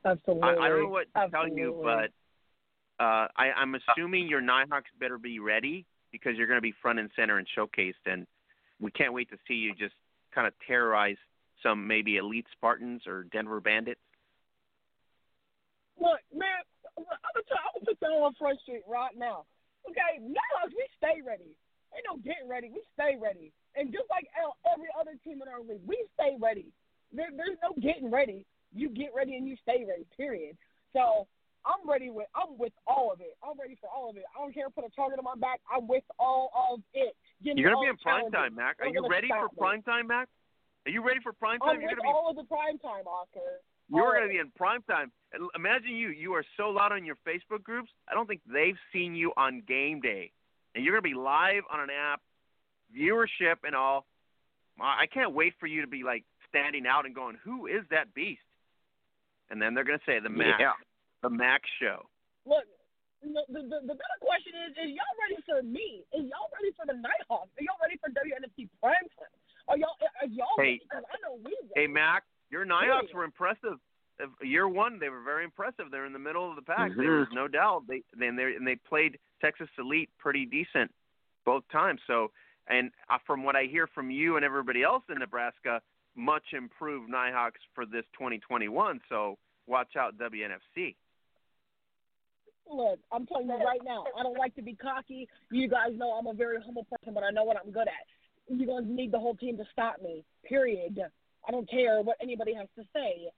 Absolutely. I, I don't know what to Absolutely. tell you, but uh, I, I'm assuming your Nighthawks better be ready because you're going to be front and center and showcased, and we can't wait to see you just kind of terrorize some maybe elite Spartans or Denver Bandits. Look, man, I'm gonna tell, I'm gonna put that on Front Street right now. Okay, now we stay ready. Ain't no getting ready. We stay ready. And just like every other team in our league, we stay ready. There, there's no getting ready. You get ready and you stay ready. Period. So I'm ready with. I'm with all of it. I'm ready for all of it. I don't care. Put a target on my back. I'm with all of it. Give You're going to be in prime time, Mac. Are you ready for prime time, Mac? Are you ready for prime time? I'm You're with to be all of the prime time, Oscar. You're oh. all going to be in prime time. Imagine you. You are so loud on your Facebook groups. I don't think they've seen you on game day. And you're going to be live on an app, viewership and all. I I can't wait for you to be like standing out and going, "Who is that beast?" And then they're going to say the Mac, Yeah. the Mac show. Look, the, the the the better question is: Is y'all ready for me? Is y'all ready for the Nighthawks? Are y'all ready for WNFC prime time? Are y'all are y'all Hey. ready? 'Cause I know we. Hey ready. Mac, your Nighthawks were impressive. Year one, they were very impressive. They're in the middle of the pack. Mhm. There was no doubt. They then they and they played Texas Elite pretty decent both times. So, and uh, from what I hear from you and everybody else in Nebraska, much improved Nighthawks for this 2021. So watch out, WNFC. Look, I'm telling you right now, I don't like to be cocky. You guys know I'm a very humble person, but I know what I'm good at. You're gonna need the whole team to stop me. Period. I don't care what anybody has to say.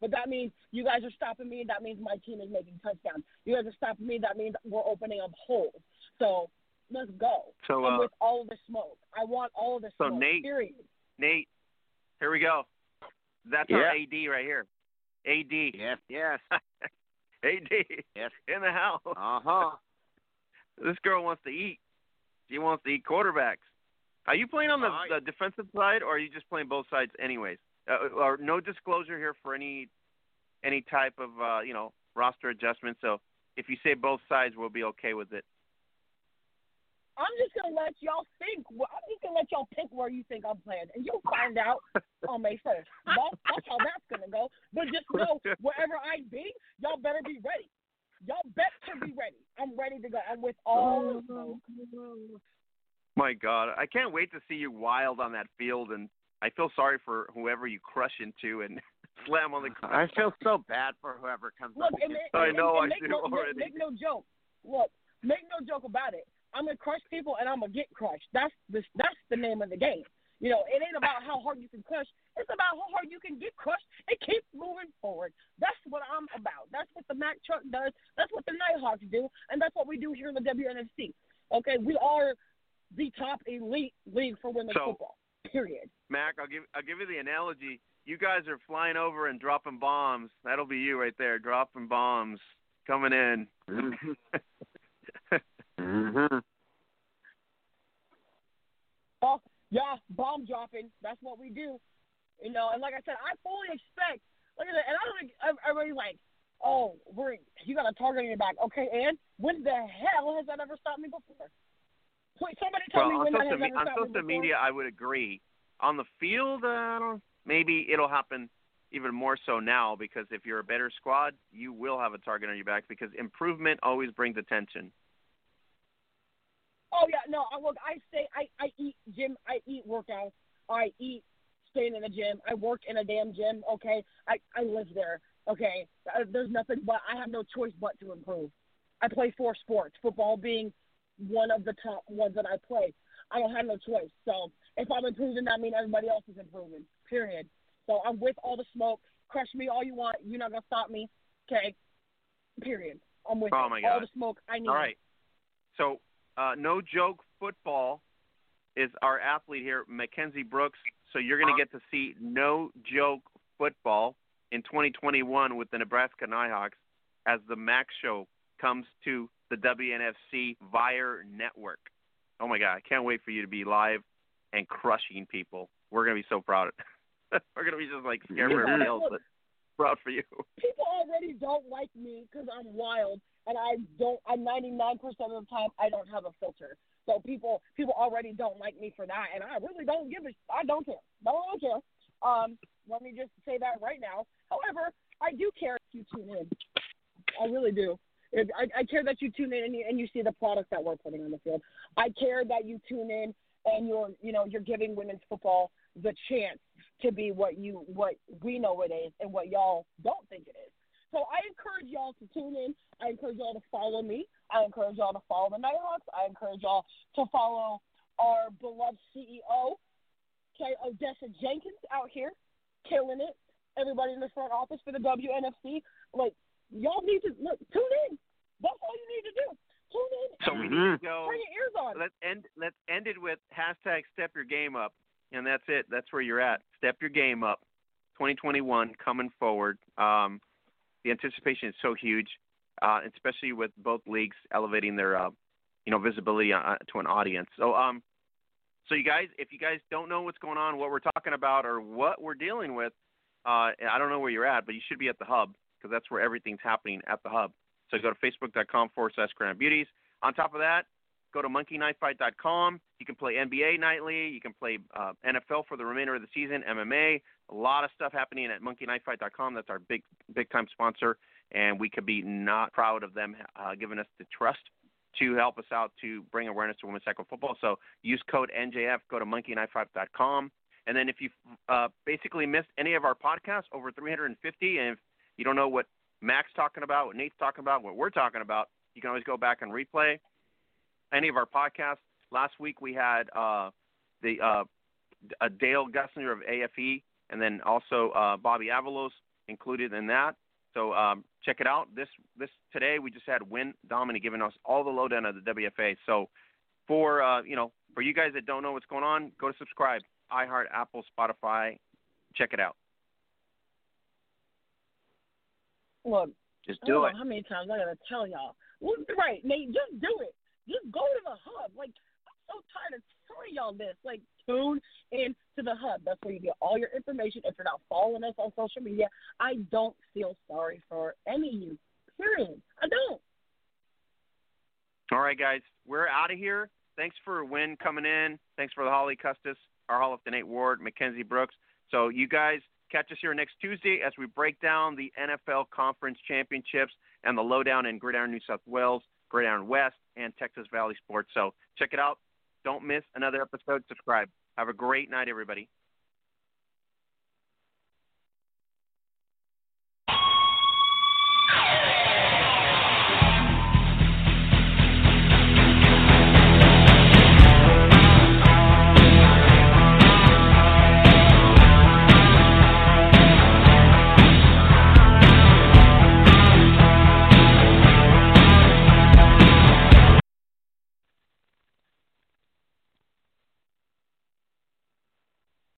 But that means you guys are stopping me. That means my team is making touchdowns. You guys are stopping me. That means we're opening up holes. So let's go. So, uh, with all of the smoke. I want all of the So, smoke. Nate- Period. Nate, here we go. That's our AD right here. AD. Yes, yes, AD yes. in the house. Uh huh. This girl wants to eat. She wants to eat quarterbacks. Are you playing on the, Oh, the defensive side, or are you just playing both sides, anyways? Uh, or no disclosure here for any any type of uh, you know roster adjustment. So if you say both sides, we'll be okay with it. I'm just gonna let y'all think. I'm just gonna let y'all pick where you think I'm playing, and you'll find out on May first. That's, that's how that's gonna go. But just know, wherever I be, y'all better be ready. Y'all better be ready. I'm ready to go. I'm with all the smoke. My God, I can't wait to see you wild on that field, and I feel sorry for whoever you crush into and slam on the. I feel so bad for whoever comes Look, up and, and, I know, and, I make do no, make- Make, no joke. Look, make no joke about it. I'm gonna crush people, and I'm gonna get crushed. That's the that's the name of the game. You know, it ain't about how hard you can crush. It's about how hard you can get crushed and keep moving forward. That's what I'm about. That's what the Mack truck does. That's what the Nighthawks do, and that's what we do here in the WNFC. Okay, we are the top elite league for women's So- football. Period. Mac, I'll give I'll give you the analogy. You guys are flying over and dropping bombs. That'll be you right there, dropping bombs, coming in. mm-hmm. Well, yeah, bomb dropping. That's what we do. You know, and like I said, I fully expect. Look at that, and I don't. think Everybody's like, "Oh, we're you got a target on your back." Okay, and when the hell has that ever stopped me before? Please, somebody tell well, me on when that social, me- on social media, I would agree. On the field, uh, I don't. Maybe it'll happen even more so now because if you're a better squad, you will have a target on your back because improvement always brings attention. Oh yeah, no. Look. I stay. I I eat gym. I eat workouts. I eat staying in the gym. I work in a damn gym. Okay. I I live there. Okay. Uh, There's nothing but I have no choice but to improve. I play four sports. Football being one of the top ones that I play. I don't have no choice. So if I'm improving, that means everybody else is improving. Period. So I'm with all the smoke. Crush me all you want. You're not gonna stop me. Okay. Period. I'm with Oh, it. my all God. the smoke I need. All right. So, uh, no joke football is our athlete here, Mackenzie Brooks. So you're going to get to see no joke football in 2021 with the Nebraska Nighthawks as the Max Show comes to the WNFC Vyre Network. Oh my God! I can't wait for you to be live and crushing people. We're to be so proud. We're to be just like scared for everybody else, but proud for you. people already don't like me because I'm wild and I don't. I'm 99% of the time I don't have a filter. So people people already don't like me for that, and I really don't give a. I don't care. No, I don't care. Um, let me just say that right now. However, I do care if you tune in. I really do. I, I care that you tune in and you, and you see the product that we're putting on the field. I care that you tune in and you're you know you're giving women's football the chance to be what you what we know it is and what y'all don't think it is. So I encourage y'all to tune in. I encourage y'all to follow me. I encourage y'all to follow the Nighthawks. I encourage y'all to follow our beloved CEO, okay, Odessa Jenkins out here, killing it. Everybody in the front office for the WNFC. Like y'all need to look tune in. That's all you need to do. Tune in. So we need to go. Turn your ears on. let's end let's end it with hashtag step your game up and that's it that's where you're at step your game up 2021 coming forward um, the anticipation is so huge uh, especially with both leagues elevating their uh, you know visibility uh, to an audience so um so you guys if you guys don't know what's going on what we're talking about or what we're dealing with uh, I don't know where you're at but you should be at the hub because that's where everything's happening at the hub so go to facebook.com forward slash Grand beauties on top of that go to monkeyknifefight.com. You can play NBA nightly. You can play uh, NFL for the remainder of the season, MMA. A lot of stuff happening at monkeyknifefight.com. That's our big, big time sponsor, and we could be not proud of them uh, giving us the trust to help us out to bring awareness to women's tackle football. So use code NJF. Go to monkeyknifefight.com. And then if you uh, basically missed any of our podcasts, over 350, and if you don't know what Mac's talking about, what Nate's talking about, what we're talking about, you can always go back and replay any of our podcasts. Last week we had uh, the uh, uh, Dale Gussner of AFE, and then also uh, Bobby Avalos included in that. So um, check it out. This this today we just had Wyn Dominy giving us all the lowdown of the WFA. So for uh, you know for you guys that don't know what's going on, go to subscribe. iHeart, Apple, Spotify, check it out. Look, Just do it. how many times I gotta tell y'all. Right, Nate, just do it. Just go to the hub. Like I'm so tired of telling y'all this. Like tune in to the hub. That's where you get all your information. If you're not following us on social media, I don't feel sorry for any of you. Period. I don't. All right, guys, we're out of here. Thanks for Wyn coming in. Thanks for the Holly Custis, our Hall of the Nate Ward, Mackenzie Brooks. So you guys catch us here next Tuesday as we break down the NFL Conference Championships and the lowdown in Gridiron New South Wales, Gridiron West, and Texas Valley Sports. So check it out. Don't miss another episode. Subscribe. Have a great night, everybody.